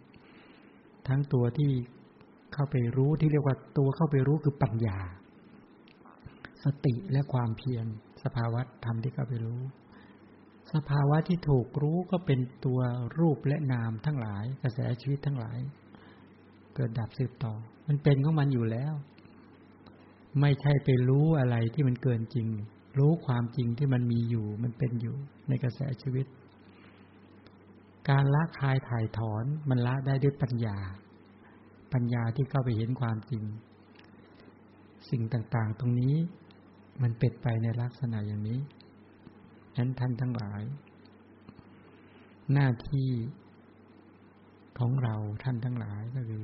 ๆ ทั้งตัวที่เข้าไปรู้ที่เรียกว่าตัวเข้าไปรู้คือปัญญา สติและความเพียรสภาวะธรรมที่เข้าไปรู้ สภาวะที่ถูกรู้ก็เป็นตัวรูปและนามทั้งหลาย กระแสชีวิตทั้งหลาย เกิดดับสืบต่อ มันเป็นของมันอยู่แล้ว ไม่ใช่ไปรู้อะไรที่มันเกินจริง รู้ความจริงที่มันมีอยู่ มันเป็นอยู่ในกระแสชีวิต การละคายถ่ายถอนมันละได้ด้วยปัญญา ปัญญาที่เข้าไปเห็นความจริง สิ่งต่างๆ ตรงนี้มันเป็นไปในลักษณะอย่างนี้นั้นท่านทั้งหลาย หน้าที่ของเราท่านทั้งหลายก็คือ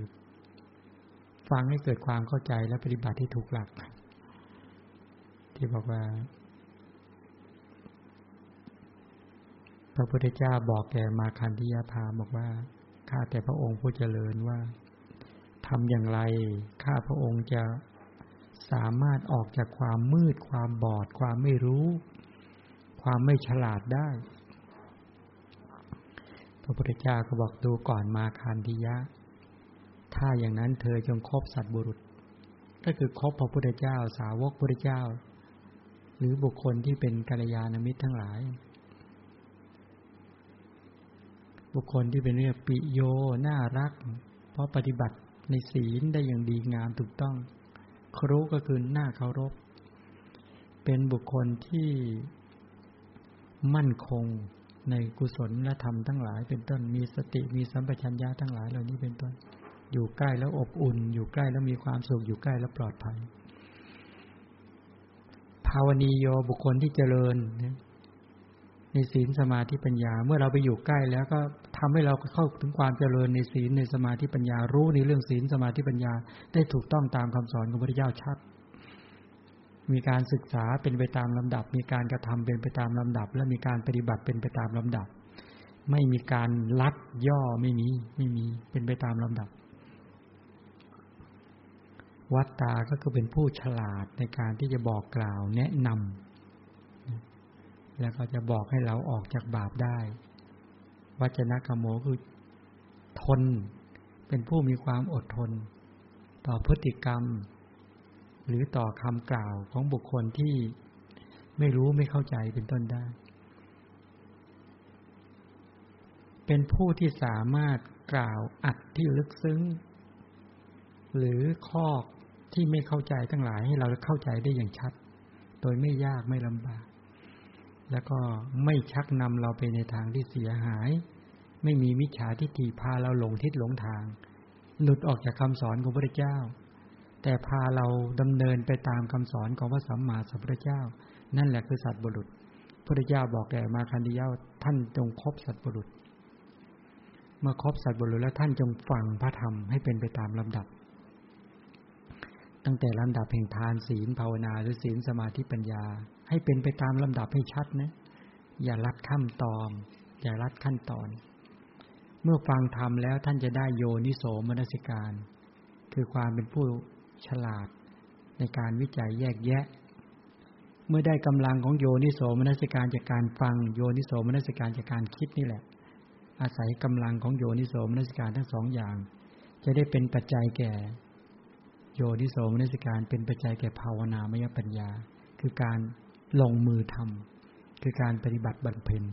ฟังให้เกิดความเข้าใจและปฏิบัติที่ถูกหลัก ที่บอกว่า พระพุทธเจ้าบอกแก่มาคันธิยาพาบอกว่าข้าแต่พระองค์ผู้เจริญว่าทำอย่างไรข้าพระองค์จะสามารถออกจากความมืด ความบอด ความไม่รู้ ความไม่ฉลาดได้ พระพุทธเจ้าก็บอกดูก่อนมาคันธิยะ ถ้าอย่างนั้นเธอจงคบสัตบุรุษ ก็คือคบพระพุทธเจ้า สาวกพุทธเจ้า หรือบุคคลที่เป็นกัลยาณมิตรทั้งหลาย บุคคลที่เป็นเรื่องปิโยน่ารัก เพราะปฏิบัติในศีลได้อย่างดีงามถูกต้อง ครุก็คือหน้าเคารพ เป็นบุคคลที่มั่นคงในกุศลและธรรมทั้งหลายเป็นต้นมีสติมีสัมปชัญญะทั้งหลายเหล่านี้เป็นต้น อยู่ใกล้แล้วอบอุ่น อยู่ใกล้แล้วมีความสุขอยู่ใกล้แล้วปลอดภัย ภาวนีโยบุคคลที่เจริญในศีลสมาธิปัญญา เมื่อเราไปอยู่ใกล้แล้วก็ทำให้เราเข้าถึงความเจริญในศีลในสมาธิปัญญารู้ในเรื่องศีลสมาธิปัญญา ได้ถูกต้องตามคำสอนของพระพุทธเจ้าชัด มีการศึกษาเป็นไปตามลำดับ มีการกระทำเป็นไปตามลำดับ และมีการปฏิบัติเป็นไปตามลำดับ ไม่มีการลัดย่อไม่มีไม่มีเป็นไปตามลำดับ วัตตาก็คือเป็นผู้ฉลาดในการที่จะบอกกล่าวแนะนำแล้วก็จะบอกให้เราออกจากบาปได้ วัจนะกโมคือทน เป็นผู้มีความอดทน ต่อพฤติกรรม หรือต่อคำกล่าวของบุคคลที่ไม่รู้ไม่เข้าใจเป็นต้นได้ เป็นผู้ที่สามารถกล่าวอัดที่ลึกซึ้งหรือข้อ ที่ไม่เข้าใจทั้งหลายให้เราเข้าใจได้อย่างชัด โดยไม่ยากไม่ลำบาก แล้วก็ไม่ชักนำเราไปในทางที่เสียหาย ไม่มีมิจฉาทิฏฐิพาเราหลงทิศหลงทาง หลุดออกจากคำสอนของพระเจ้า แต่พาเราดำเนินไปตามคำสอนของพระสัมมาสัมพุทธเจ้า นั่นแหละคือสัตว์บุรุษพระเจ้าบอกแก่มาคันธิยาท่านจงคบสัตว์บุรุษเมื่อครบสัตว์บุรุษแล้วท่านจงฟังพระธรรมให้เป็นไปตามลำดับ ตั้งแต่ลำดับแห่งทานศีลภาวนาหรือศีลสมาธิปัญญา ให้เป็นไปตามลำดับให้ชัดนะ อย่ารัดขั้นตอน อย่ารัดขั้นตอน เมื่อฟังธรรมแล้วท่านจะได้โยนิโสมนสิการ คือความเป็นผู้ฉลาดในการวิจัยแยกแยะ เมื่อได้กำลังของโยนิโสมนสิการจากการฟังโยนิโสมนสิการจากการคิดนี่แหละ อาศัยกำลังของโยนิโสมนสิการทั้งสองอย่าง จะได้เป็นปัจจัยแก่ โยนิโสมนสิการเป็นปัจจัยแก่ภาวนามยปัญญา คือการลงมือทำคือการปฏิบัติบรรเพน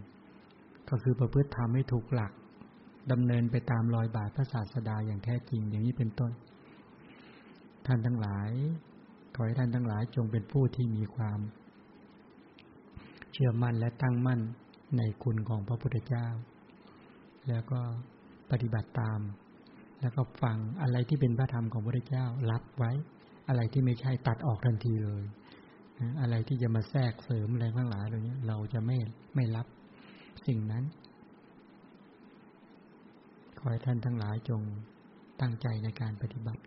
ก็คือประพฤติทำให้ถูกหลักดำเนินไปตามรอยบาทพระศาสดาอย่างแท้จริงอย่างนี้เป็นต้น ท่านทั้งหลาย ขอให้ท่านทั้งหลายจงเป็นผู้ที่มีความ เชื่อมั่นและตั้งมั่นในคุณของพระพุทธเจ้า แล้วก็ปฏิบัติตาม แล้วก็ฟังอะไรที่เป็นพระธรรมของพระเจ้ารับไว้ อะไรที่ไม่ใช่ตัดออกทันทีเลย อะไรที่จะมาแทรกเสริมอะไรทั้งหลายเหล่านี้เราจะไม่ไม่รับสิ่งนั้น ขอให้ท่านทั้งหลายจงตั้งใจในการปฏิบัติ